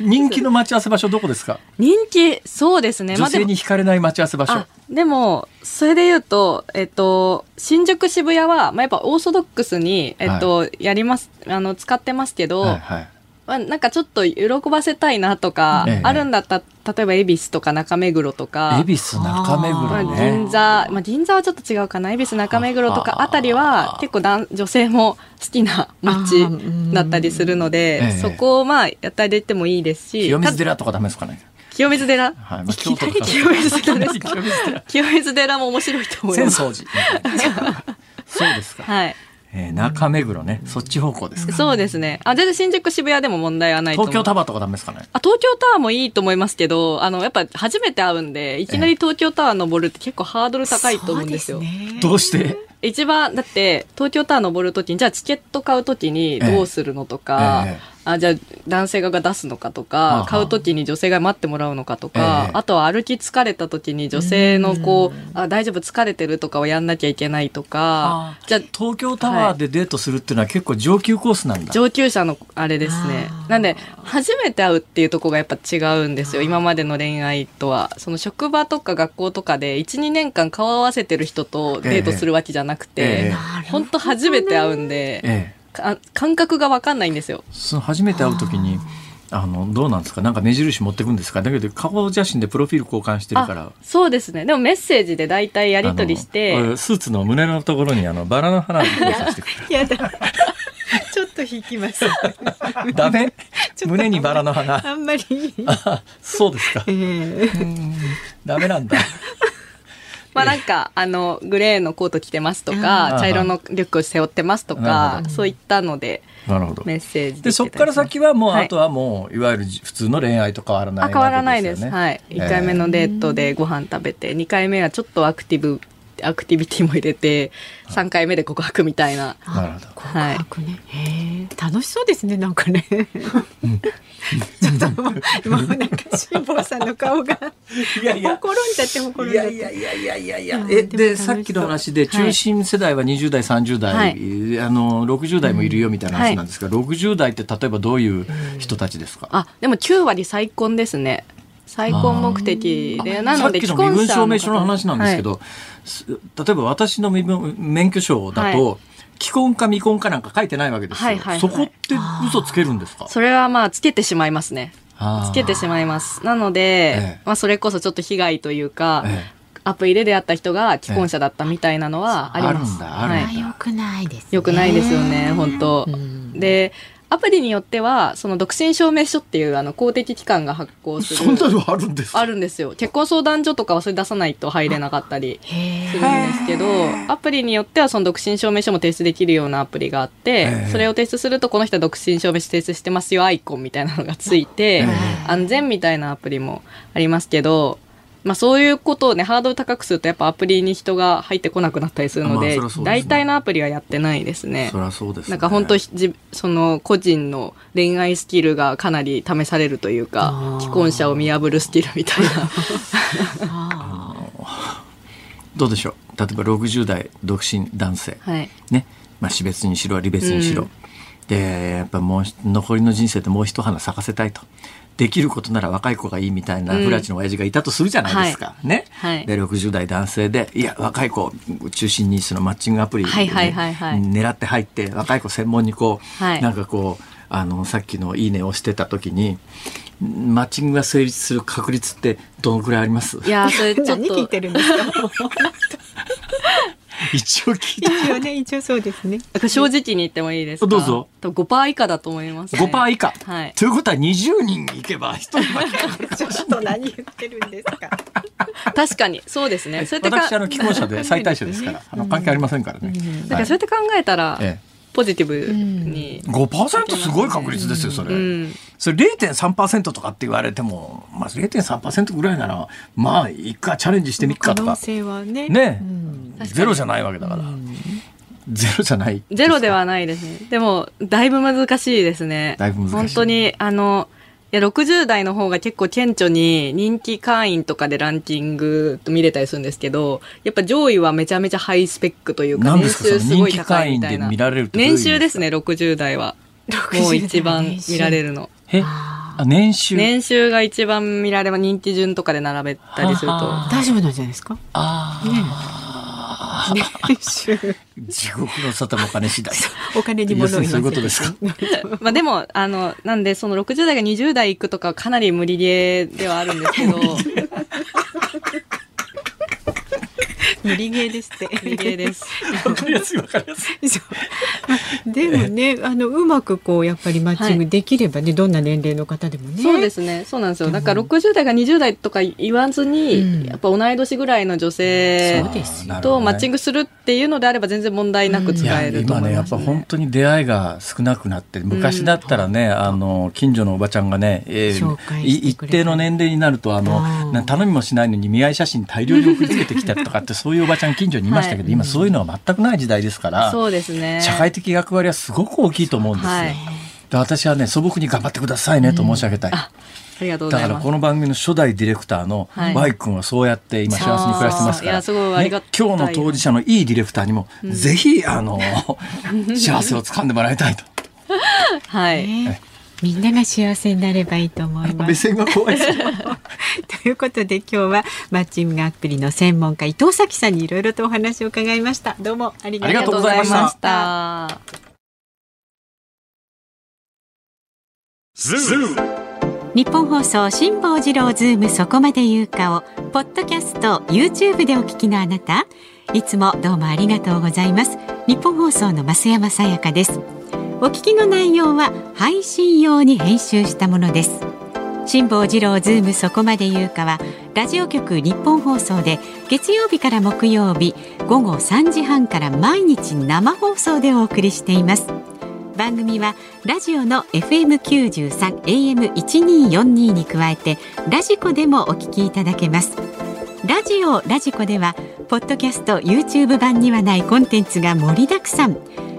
人気の待ち合わせ場所どこですか？人気そうですね。女性に惹かれない待ち合わせ場所、まあ、でもそれで言うと、えっと、新宿渋谷は、まあ、やっぱオーソドックスに、えっと、はい、やりますあの使ってますけど、はいはいまあ、なんかちょっと喜ばせたいなとか、あるんだったら、例えば恵比寿とか中目黒とか。恵比寿中目黒、ね、銀座、まあ、銀座はちょっと違うかな。恵比寿中目黒とかあたりは結構だ女性も好きな街だったりするので、そこをまあやったりてもいいですし。清水寺とかダメですかね。清水寺、はいまあ、清水寺ですか清水寺も面白いと思います。浅草寺。そうですか。はい。えー、中目黒ね、そっち方向ですか、そうですね。あ、全然新宿渋谷でも問題はない東京タワーとかダメですかね。あ、東京タワーもいいと思いますけど、あの、やっぱ初めて会うんで、いきなり東京タワー登るって結構ハードル高いと思うんですよ。すどうして？一番、だって、東京タワー登るときに、じゃあチケット買うときにどうするのとか、ええ。えあじゃあ男性側が出すのかとか、はあ、買う時に女性が待ってもらうのかとか、えー、あとは歩き疲れた時に女性のこうあ大丈夫疲れてるとかをやんなきゃいけないとか、じゃあ東京タワーでデートするっていうのは結構上級コースなんだ、上級者のあれですね。なんで初めて会うっていうとこがやっぱ違うんですよ今までの恋愛とは。その職場とか学校とかで12年間顔合わせてる人とデートするわけじゃなくて、えー、本当初めて会うんで、えー感覚が分かんないんですよ。その初めて会う時にあのどうなんですか？なんか目印持ってくんですか？だけど顔写真でプロフィール交換してるから。そうですね。でもメッセージで大体やり取りしてスーツの胸のところにあのバラの花を交差してくる やだ。ちょっと引きます。ダメ？胸にバラの花。あんまり。そうですか、えー、ダメなんだまあなんか、あの、グレーのコート着てますとか、茶色のリュックを背負ってますとか、そういったので、なるほど。メッセージでそこから先はもう、あとはもう、いわゆる普通の恋愛と変わらない、ね、変わらないです。はい。1回目のデートでご飯食べて、2回目はちょっとアクティブアクティビティも入れて3回目で告白みたいな。なるほど。告白ね。へえ楽しそうですねなんかね。ちょっともうもうなんか辛坊さんの顔がいやいやほんじゃってほころんじゃって。いやいやいやいやいやえでさっきの話で中心世代は20代30代、はい、あの60代もいるよみたいな話なんですが、うんはい、60代って例えばどういう人たちですか？あでも9割再婚ですね。再婚目的でなのでさっきの身分証明書の話なんですけど、はい例えば私の身分免許証だと、はい既婚か未婚かなんか書いてないわけですよ。はいはいはい、そこって嘘つけるんですか？それはまあつけてしまいますね。つけてしまいます。なので、ええ、まあそれこそちょっと被害というか、え、アプリで出会った人が既婚者だったみたいなのはあります。あるんだ、あるんだ。よくないです、ね。よくないですよね、本当、で、アプリによっては、その独身証明書っていうあの公的機関が発行する。そんなのあるんですあるんですよ。結婚相談所とかはそれ出さないと入れなかったりするんですけど、アプリによってはその独身証明書も提出できるようなアプリがあって、それを提出するとこの人は独身証明書提出してますよアイコンみたいなのがついて、安全みたいなアプリもありますけど、まあ、そういうことをね、ハードル高くすると、やっぱアプリに人が入ってこなくなったりするので、まあでね、大体のアプリはやってないですね。そそうです、ね、なんか本当じ、その個人の恋愛スキルがかなり試されるというか、既婚者を見破るスキルみたいな。どうでしょう。例えば60代独身男性、はい、ね。まあ、死別にしろ離別にしろ、うん、でやっぱもう残りの人生でもう一花咲かせたいとできることなら若い子がいいみたいなフラチの親父がいたとするじゃないですか。うん、ね、はい、で60代男性でいや若い子中心にそのマッチングアプリ、ね、狙って入って若い子専門にこう、はい、なんかこうあのさっきの「いいね」をしてた時にマッチングが成立する確率ってどのくらいあります？いやそれちょっと。聞いてるんですか？一応聞いて一応ね一応そうですね。正直に言ってもいいですか？どうぞ。5%以下だと思います、ね、5%以下、はい、ということは20人いけば1人 ちょっと何言ってるんですか？確かに。そうですね、そ私あの既婚者で最大者ですから、あの関係ありませんからね、だからそうやって考えたら、ええポジティブに、うん、5%すごい確率ですよそれ、うん、それ0.3%とかって言われても、まあ、0.3%ぐらいならまあ一回チャレンジしてみっかとか。可能性はね。ね、うん、ゼロじゃないわけだから、ゼロじゃない。ゼロではないですね。でもだいぶ難しいですね。だいぶ難しい。本当にあのや60代の方が結構顕著に人気会員とかでランキングと見れたりするんですけど、やっぱ上位はめちゃめちゃハイスペックというか、年収すごい高いみたいな。年収ですね、60代は。もう一番見られるの。え？あ年収？年収が一番見られば人気順とかで並べたりすると。大丈夫なんじゃないですか？ああ。ね地獄の沙汰も金次第。お金に物を言そういうことですか？まあでも、あの、なんで、その60代が20代行くとかかなり無理ゲーではあるんですけど、無理ゲーですって。無理ゲーです。わかりやすいわかりやすい。でもね、あのうまくこうやっぱりマッチングできればね、はい、どんな年齢の方でもね。そうですね。そうなんですよ。だから60代が20代とか言わずに、うん、やっぱ同い年ぐらいの女性とマッチングするっていうのであれば全然問題なく使えると思います、ね、今ね、やっぱ本当に出会いが少なくなって、昔だったらね、うん、あの近所のおばちゃんがね、えー、一定の年齢になるとあの頼みもしないのに見合い写真大量に送りつけてきたとかってそういうおばちゃん近所にいましたけど、はい、今そういうのは全くない時代ですから、そうですね。社会的役割はすごく大きいと思うんですよ。はい、私はね素朴に頑張ってくださいねと申し上げたい。うんありがとうだからこの番組の初代ディレクターの Y 君はそうやって今幸せに暮らしてますから、ね、今日の当事者のいいディレクターにも、ぜひあの 幸せをつかんでもらいたいと。はい。みんなが幸せになればいいと思います。目線が怖いということで今日はマッチングアプリの専門家伊藤咲さんにいろいろとお話を伺いました。どうもありがとうございました。日本放送辛坊治郎ズームそこまで言うかをポッドキャスト YouTube でお聞きのあなたいつもどうもありがとうございますニッポン放送の増山さやかですお聞きの内容は配信用に編集したものです。辛坊治郎ズームそこまで言うかはラジオ局ニッポン放送で月曜日から木曜日午後3時半から毎日生放送でお送りしています。番組はラジオの FM93 AM1242 に加えてラジコでもお聞きいただけます。ラジオラジコではポッドキャスト YouTube 版にはないコンテンツが盛りだくさん。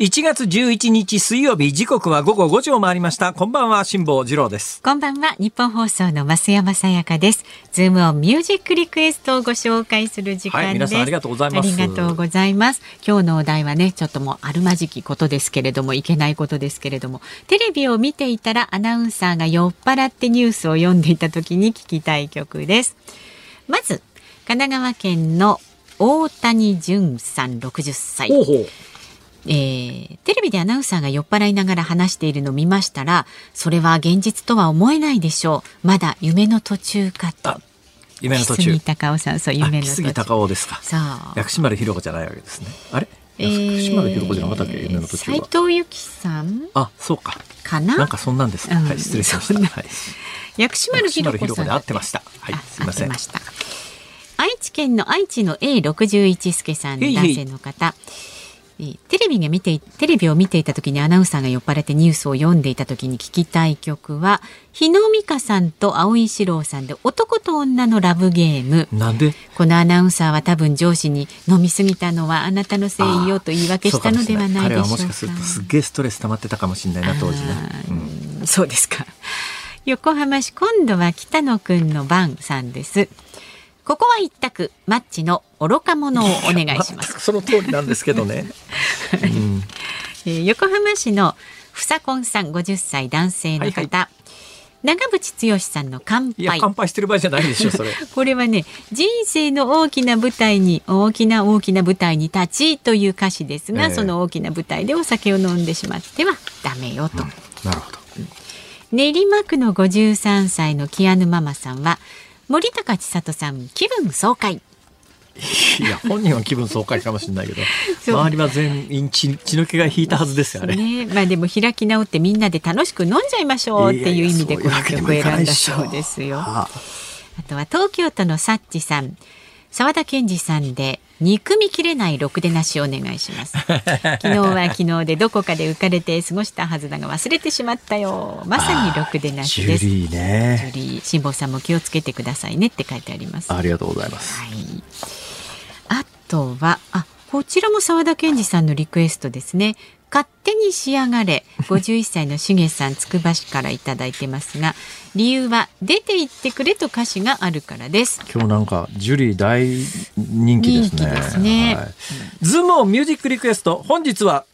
1月11日水曜日時刻は午後5時を回りました。こんばんは辛坊治郎です。こんばんはニッポン放送の増山さやかです。ズームオンミュージックリクエストをご紹介する時間です、はい、皆さんありがとうございます。ありがとうございます。今日のお題はねちょっともうあるまじきことですけれどもいけないことですけれどもテレビを見ていたらアナウンサーが酔っ払ってニュースを読んでいた時に聞きたい曲です。まず神奈川県の大谷淳さん60歳。ほうほうえー、テレビでアナウンサーが酔っ払いながら話しているのを見ましたらそれは現実とは思えないでしょう。まだ夢の途中かと。夢の途中。高尾さんそう夢の途中。高尾ですか。そう。薬師丸ひろ子じゃないわけですね。あれ？薬師丸ひろ子じゃなかったっけ、夢の途中は。斉藤由貴さん。あそうか。かな？なんかそんなんです。はい失礼しました、はい、薬師丸ひろ子で合ってました。はいすみません。愛知県の愛知の A61 助さん男性の方。へいテレビが見てテレビを見ていた時にアナウンサーが酔っ払ってニュースを読んでいた時に聞きたい曲は日野美香さんと青井四郎さんで男と女のラブゲーム。なんで？このアナウンサーは多分上司に飲みすぎたのはあなたのせいよと言い訳したのではないでしょうか、ね、彼はもしかするとすげえストレス溜まってたかもしれないな当時ね、うん、そうですか。横浜市今度は北野くんの番さんですここは一択マッチの愚か者をお願いします。その通りなんですけどね、うん、えー、横浜市のふさこんさん50歳男性の方、はいはい。長渕剛さんの乾杯。乾杯してる場合じゃないでしょ、それ。これはね、人生の大きな舞台に、大きな大きな舞台に立ちという歌詞ですが、えー、その大きな舞台でお酒を飲んでしまってはダメよと。うん、なるほど。練馬区の53歳のキアヌママさんは、森高千里さん気分爽快。いや本人は気分爽快かもしれないけど 周りは全員血血の気が引いたはずですよね。まあでも開き直ってみんなで楽しく飲んじゃいましょうっていう意味でこの曲を選んだそうですよ。あ。とは東京都のサッチさん澤田健二さんで憎みきれないろくでなしお願いします。昨日は昨日でどこかで浮かれて過ごしたはずだが忘れてしまったよ。まさにろくでなしです。ジュリーね。ジュリー辛坊さんも気をつけてくださいねって書いてあります。ありがとうございます、はい、あとはあこちらも澤田健二さんのリクエストですね。勝手に仕上がれ。51歳のしげさんつくば市からいただいてますが理由は出て行ってくれと歌詞があるからです。今日なんかジュリー大人気ですね。ですね、はい、ズームオンミュージックリクエスト本日は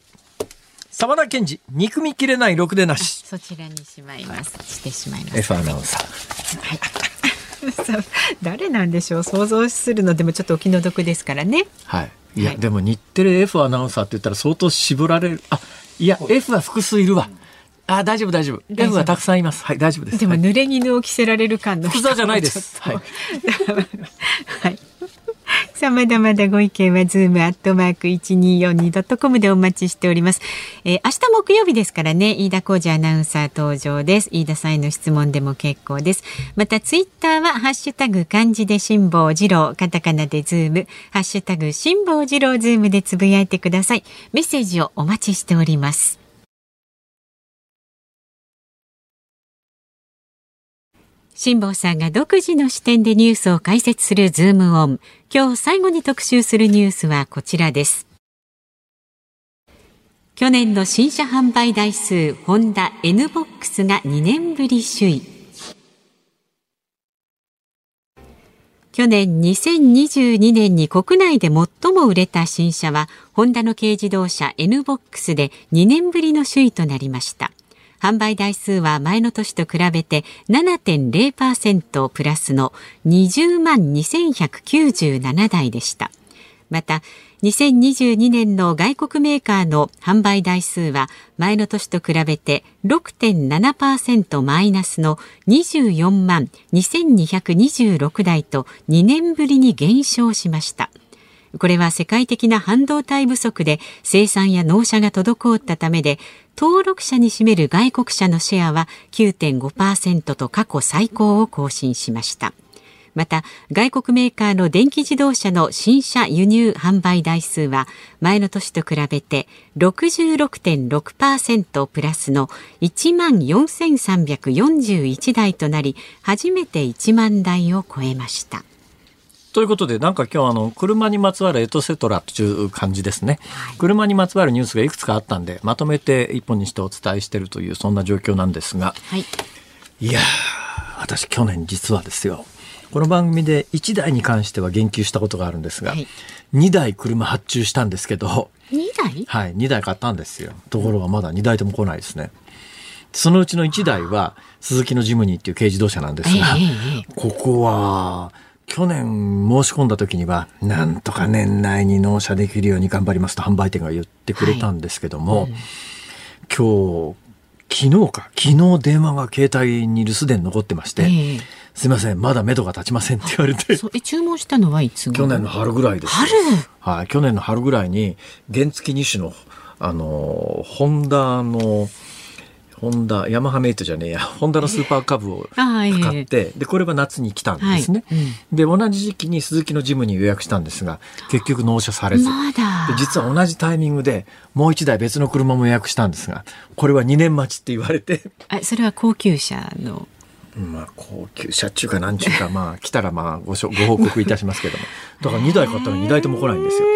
沢田健二憎みきれないろくでなし。そちらにしまいます、はい、してしまいます。F アナウンサー。はい。誰なんでしょう？想像するのでもちょっとお気の毒ですからね。はい。いや、はい、でも日テレ F アナウンサーって言ったら相当絞られる。あ、いや、F は複数いるわ。あ、大丈夫大丈夫。F はたくさんいます。はい、大丈夫です。でも、濡れ衣を着せられる感の。複雑じゃないです。はい。はい。さあまだまだご意見はズームアットマーク一二四二ドットコムでお待ちしております。えー、明日木曜日ですからね、飯田浩司アナウンサー登場です。飯田さんへの質問でも結構です。またツイッターはハッシュタグ漢字で辛坊治郎、カタカナでズーム、ハッシュタグ辛坊治郎ズームでつぶやいてください。メッセージをお待ちしております。辛坊さんが独自の視点でニュースを解説するズームオン。今日最後に特集するニュースはこちらです。去年の新車販売台数、ホンダ N ボックスが2年ぶり首位。去年2022年に国内で最も売れた新車は、ホンダの軽自動車 N ボックスで2年ぶりの首位となりました。販売台数は前の年と比べて7.0%プラスの20万2197台でした。また、2022年の外国メーカーの販売台数は前の年と比べて6.7%マイナスの24万2226台と2年ぶりに減少しました。これは世界的な半導体不足で生産や納車が滞ったためで登録者に占める外国車のシェアは9.5%と過去最高を更新しました。また外国メーカーの電気自動車の新車輸入販売台数は前の年と比べて66.6%プラスの1万4341台となり初めて1万台を超えました。ということで、なんか今日あの、車にまつわるエトセトラという感じですね、はい、車にまつわるニュースがいくつかあったんで、まとめて一本にしてお伝えしているという、そんな状況なんですが、はい、いや私去年実はですよ、この番組で1台に関しては言及したことがあるんですが、はい、2台車発注したんですけど、2台？はい、2台買ったんですよ。ところがまだ2台とも来ないですね。そのうちの1台は、鈴木のジムニーっていう軽自動車なんですが、ここは、去年申し込んだ時には、なんとか年内に納車できるように頑張りますと販売店が言ってくれたんですけども、はいうん、今日、昨日か、昨日電話が携帯に留守電残ってまして、えー、すいません、まだ目処が立ちませんって言われて。え、注文したのはいつ去年の春ぐらいです。春はい、去年の春ぐらいに、原付2種の、あの、ホンダの、ホンダヤマハメイトじゃねえや。ホンダのスーパーカブを買って、でこれは夏に来たんですね、はい。うん、で同じ時期に鈴木のジムに予約したんですが結局納車されず、実は同じタイミングでもう一台別の車も予約したんですがこれは2年待ちって言われて。あそれは高級車の。まあ、高級車中か何中か、まあ、来たらまあごご報告いたしますけども。だから2台買ったら2台とも来ないんですよ。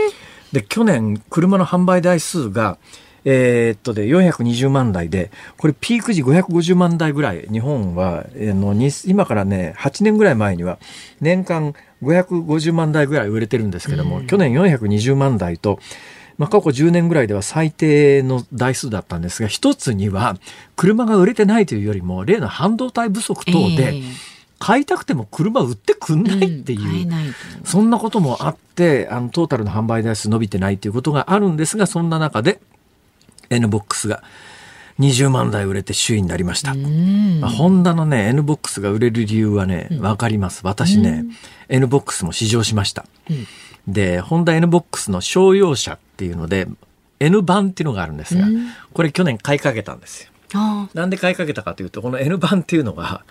で、去年、車の販売台数が、えー、っとで420万台でこれピーク時550万台ぐらい日本は、えー、の今からね8年ぐらい前には年間550万台ぐらい売れてるんですけども、去年420万台とまあ、過去10年ぐらいでは最低の台数だったんですが一つには車が売れてないというよりも例の半導体不足等で、買いたくても車売ってくんないっていう、うん、そんなこともあってあのトータルの販売台数伸びてないということがあるんですがそんな中で N ボックスが20万台売れて首位になりました。まあ、ホンダのね、N ボックスが売れる理由はね、わかります。私ね、N ボックスも試乗しました。で、ホンダ N ボックスの商用車っていうので、N 版っていうのがあるんですが、これ去年買いかけたんですよ。なんで買いかけたかというと、この N 版っていうのが、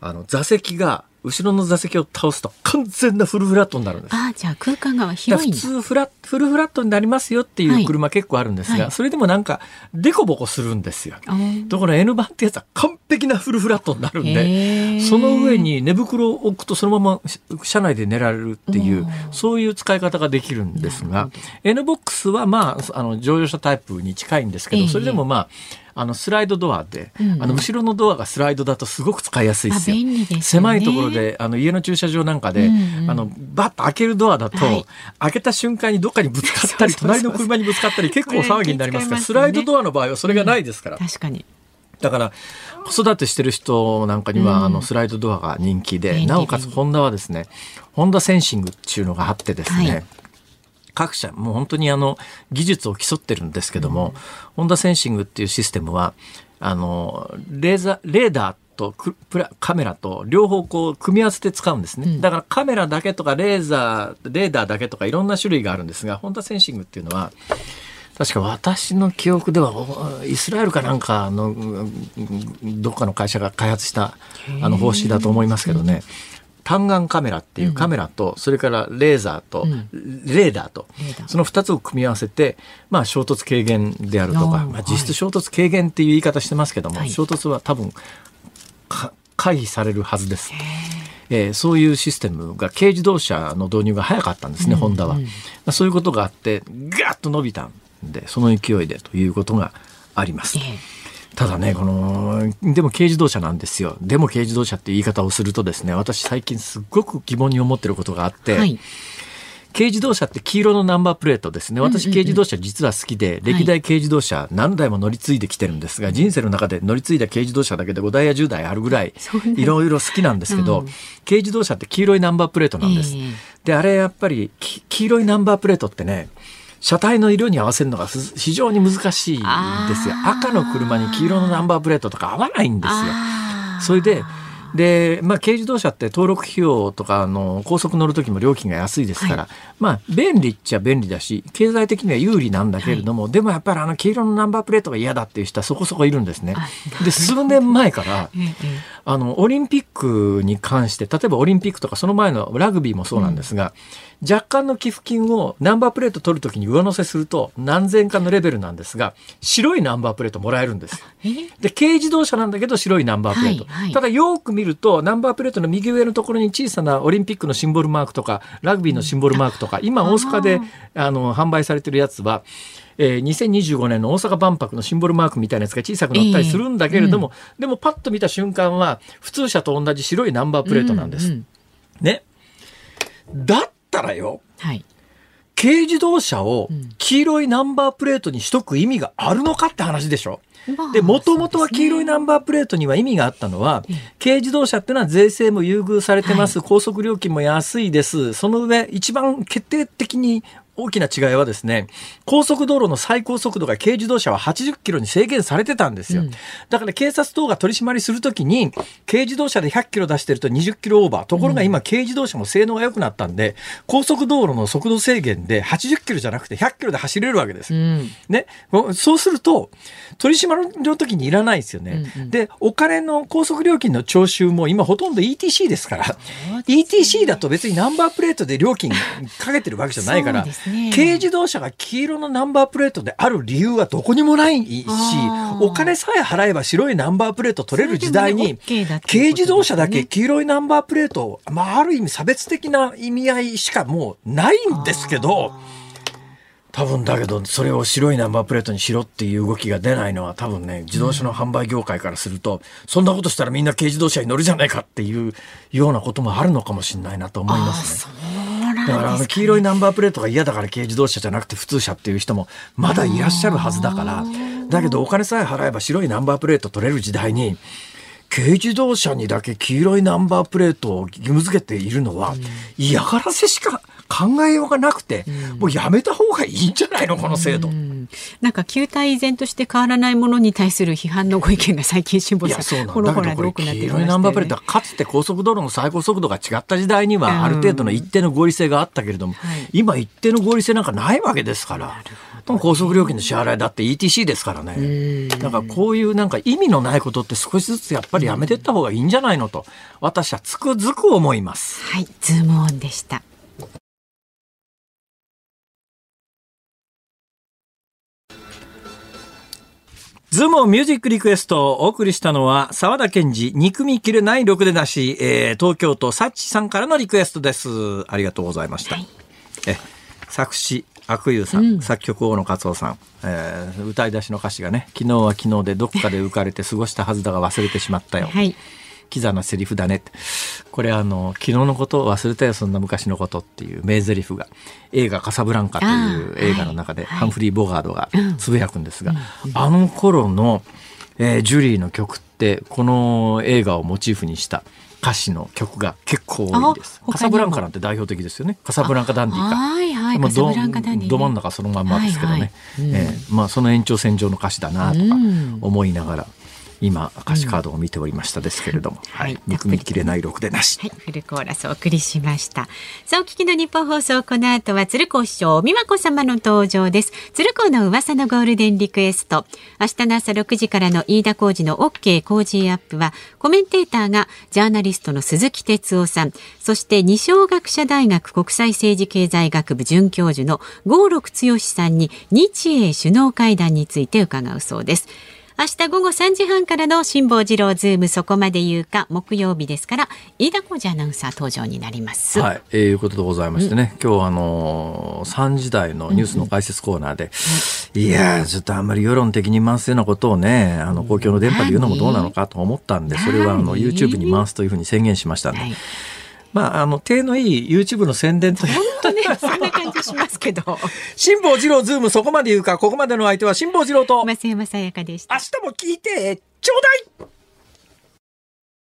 あの、座席が後ろの座席を倒すと完全なフルフラットになるんです。ああ、じゃあ空間が広い普通フラフルフラットになりますよっていう車結構あるんですが、はい、それでもなんかデコボコするんですよ。ところ N 版ってやつは完璧なフルフラットになるんで、その上に寝袋を置くとそのまま車内で寝られるっていう、そういう使い方ができるんですが、N ボックスはまあ、あの乗用車タイプに近いんですけど、それでもまあ、あのスライドドアで、うん、あの後ろのドアがスライドだとすごく使いやすいですよ。すね、狭いところであの家の駐車場なんかで、うんうん、あのバッと開けるドアだと、はい、開けた瞬間にどっかにぶつかったり 隣の車にぶつかったり結構騒ぎになりますから、ね、スライドドアの場合はそれがないですから。確かに。だから子育てしてる人なんかには、あのスライドドアが人気で、なおかつホンダはですねホンダセンシングっていうのがあってですね、はい。各社もう本当にあの技術を競ってるんですけども、うん、ホンダセンシングっていうシステムはあのレーザレーダーとカメラと両方こう組み合わせて使うんですね、うん、だからカメラだけとかレーザーレーダーだけとかいろんな種類があるんですがホンダセンシングっていうのは確か私の記憶ではイスラエルかなんかのどっかの会社が開発したあの方式だと思いますけどね、単眼カメラっていうカメラと、それからレーザーと、レーダーと、その2つを組み合わせて、まあ、衝突軽減であるとか、まあ、実質衝突軽減っていう言い方してますけども、衝突は多分回避されるはずです。えー、そういうシステムが軽自動車の導入が早かったんですね、うん、ホンダは。そういうことがあってガッと伸びたんでその勢いでということがあります。えー、ただね、この、でも軽自動車なんですよ。でも軽自動車って言い方をするとですね、私最近すっごく疑問に思ってることがあって、はい。軽自動車って黄色のナンバープレートですね。私、軽自動車実は好きで、歴代軽自動車何台も乗り継いできてるんですが、人生の中で乗り継いだ軽自動車だけで5台や10台あるぐらい、いろいろ好きなんですけど、軽自動車って黄色いナンバープレートなんです。で、あれやっぱり、黄色いナンバープレートってね、車体の色に合わせるのが非常に難しいんですよ。赤の車に黄色のナンバープレートとか合わないんですよ。それで、で、まあ、軽自動車って登録費用とかあの高速乗る時も料金が安いですから、はい、まあ便利っちゃ便利だし経済的には有利なんだけれども、はい、でもやっぱりあの黄色のナンバープレートが嫌だっていう人はそこそこいるんですね。で数年前からあのオリンピックに関して例えばオリンピックとかその前のラグビーもそうなんですが、うん若干の寄付金をナンバープレート取るときに上乗せすると何千かのレベルなんですが白いナンバープレートもらえるんです。で軽自動車なんだけど白いナンバープレート、はいはい、ただよく見るとナンバープレートの右上のところに小さなオリンピックのシンボルマークとかラグビーのシンボルマークとか、うん、今大阪であの販売されてるやつはえー、2025年の大阪万博のシンボルマークみたいなやつが小さくなったりするんだけれども、えーうん、でもパッと見た瞬間は普通車と同じ白いナンバープレートなんです。うんうん、ね。だったらよ、はい、軽自動車を黄色いナンバープレートにしとく意味があるのかって話でしょ。で、もともとは黄色いナンバープレートには意味があったのは、軽自動車っていうのは税制も優遇されてます、はい、高速料金も安いです。その上、一番決定的に大きな違いはですね、高速道路の最高速度が軽自動車は80キロに制限されてたんですよ。うん、だから警察等が取り締まりするときに、軽自動車で100キロ出してると20キロオーバー。ところが今、軽自動車も性能が良くなったんで、高速道路の速度制限で80キロじゃなくて100キロで走れるわけです。うん、ね。そうすると、取り締まりの時にいらないですよね。うんうん、で、お金の高速料金の徴収も今ほとんど ETC ですから、ETC だと別にナンバープレートで料金かけてるわけじゃないから、軽自動車が黄色のナンバープレートである理由はどこにもないし、お金さえ払えば白いナンバープレート取れる時代に、軽自動車だけ黄色いナンバープレート、まあ、ある意味差別的な意味合いしかもうないんですけど、多分だけどそれを白いナンバープレートにしろっていう動きが出ないのは多分ね自動車の販売業界からすると、そんなことしたらみんな軽自動車に乗るじゃないかっていうようなこともあるのかもしれないなと思いますね。だからあの黄色いナンバープレートが嫌だから軽自動車じゃなくて普通車っていう人もまだいらっしゃるはずだから。だけどお金さえ払えば白いナンバープレート取れる時代に軽自動車にだけ黄色いナンバープレートを義務付けているのは嫌がらせしか考えようがなくて、もうやめた方がいいんじゃないのこの制度。なんか旧体依然として変わらないものに対する批判のご意見が最近辛抱されこのほらで多くなっていましナンバープレートはかつて高速道路の最高速度が違った時代にはある程度の一定の合理性があったけれども、今一定の合理性なんかないわけですから。高速料金の支払いだって ETC ですからね。だからこういうなんか意味のないことって少しずつやっぱりやめていった方がいいんじゃないのと私はつくづく思います。はい、ズームオンでした。ズームミュージックリクエストをお送りしたのは、沢田健二、憎みきれない6でなし、えー、東京都サッチさんからのリクエストです。ありがとうございました。はい、え作詞、悪友さん、うん、作曲大野克夫さん、えー、歌い出しの歌詞がね、昨日は昨日でどっかで浮かれて過ごしたはずだが忘れてしまったよ。はいキザなセリフだねこれあの昨日のことを忘れたよそんな昔のことっていう名台詞が映画「カサブランカ」という映画の中でハンフリー・ボガードがつぶやくんですが、あの頃の、えー、ジュリーの曲ってこの映画をモチーフにした歌詞の曲が結構多いです。カサブランカなんて代表的ですよね。カサブランカダンディか。はいはい。カサブランカダンディ、ど真ん中そのまんまですけどね。はいはい、えー、まあその延長線上の歌詞だなとか思いながら。今歌詞カードを見ておりましたですけれども、うん、はい、憎みきれない録でなし、はい、フルコーラスお送りしました。さあお聞きの日本放送この後は鶴子師匠美和子様の登場です。鶴子の噂のゴールデンリクエスト。明日の朝6時からの飯田浩二の OK 工事アップはコメンテーターがジャーナリストの鈴木哲夫さん。そして二松学舎大学国際政治経済学部准教授の合六強さんに日英首脳会談について伺うそうです明日午後3時半からの辛坊治郎ズームそこまで言うか木曜日ですから飯田浩司アナウンサー登場になります。はい、えー、いうことでございましてね、うん、今日あのー、3時台のニュースの解説コーナーで、うん、いやちょっとあんまり世論的に回すようなことをねあの公共の電波で言うのもどうなのかと思ったんでそれはあの YouTube に回すというふうに宣言しましたんで。はいまあ、あの、手のいい YouTube の宣伝という。本当ね、そんなしますけど。辛坊治郎ズームそこまで言うか、ここまでの相手は辛坊治郎と。増山さやかでした。明日も聞いて、ちょうだい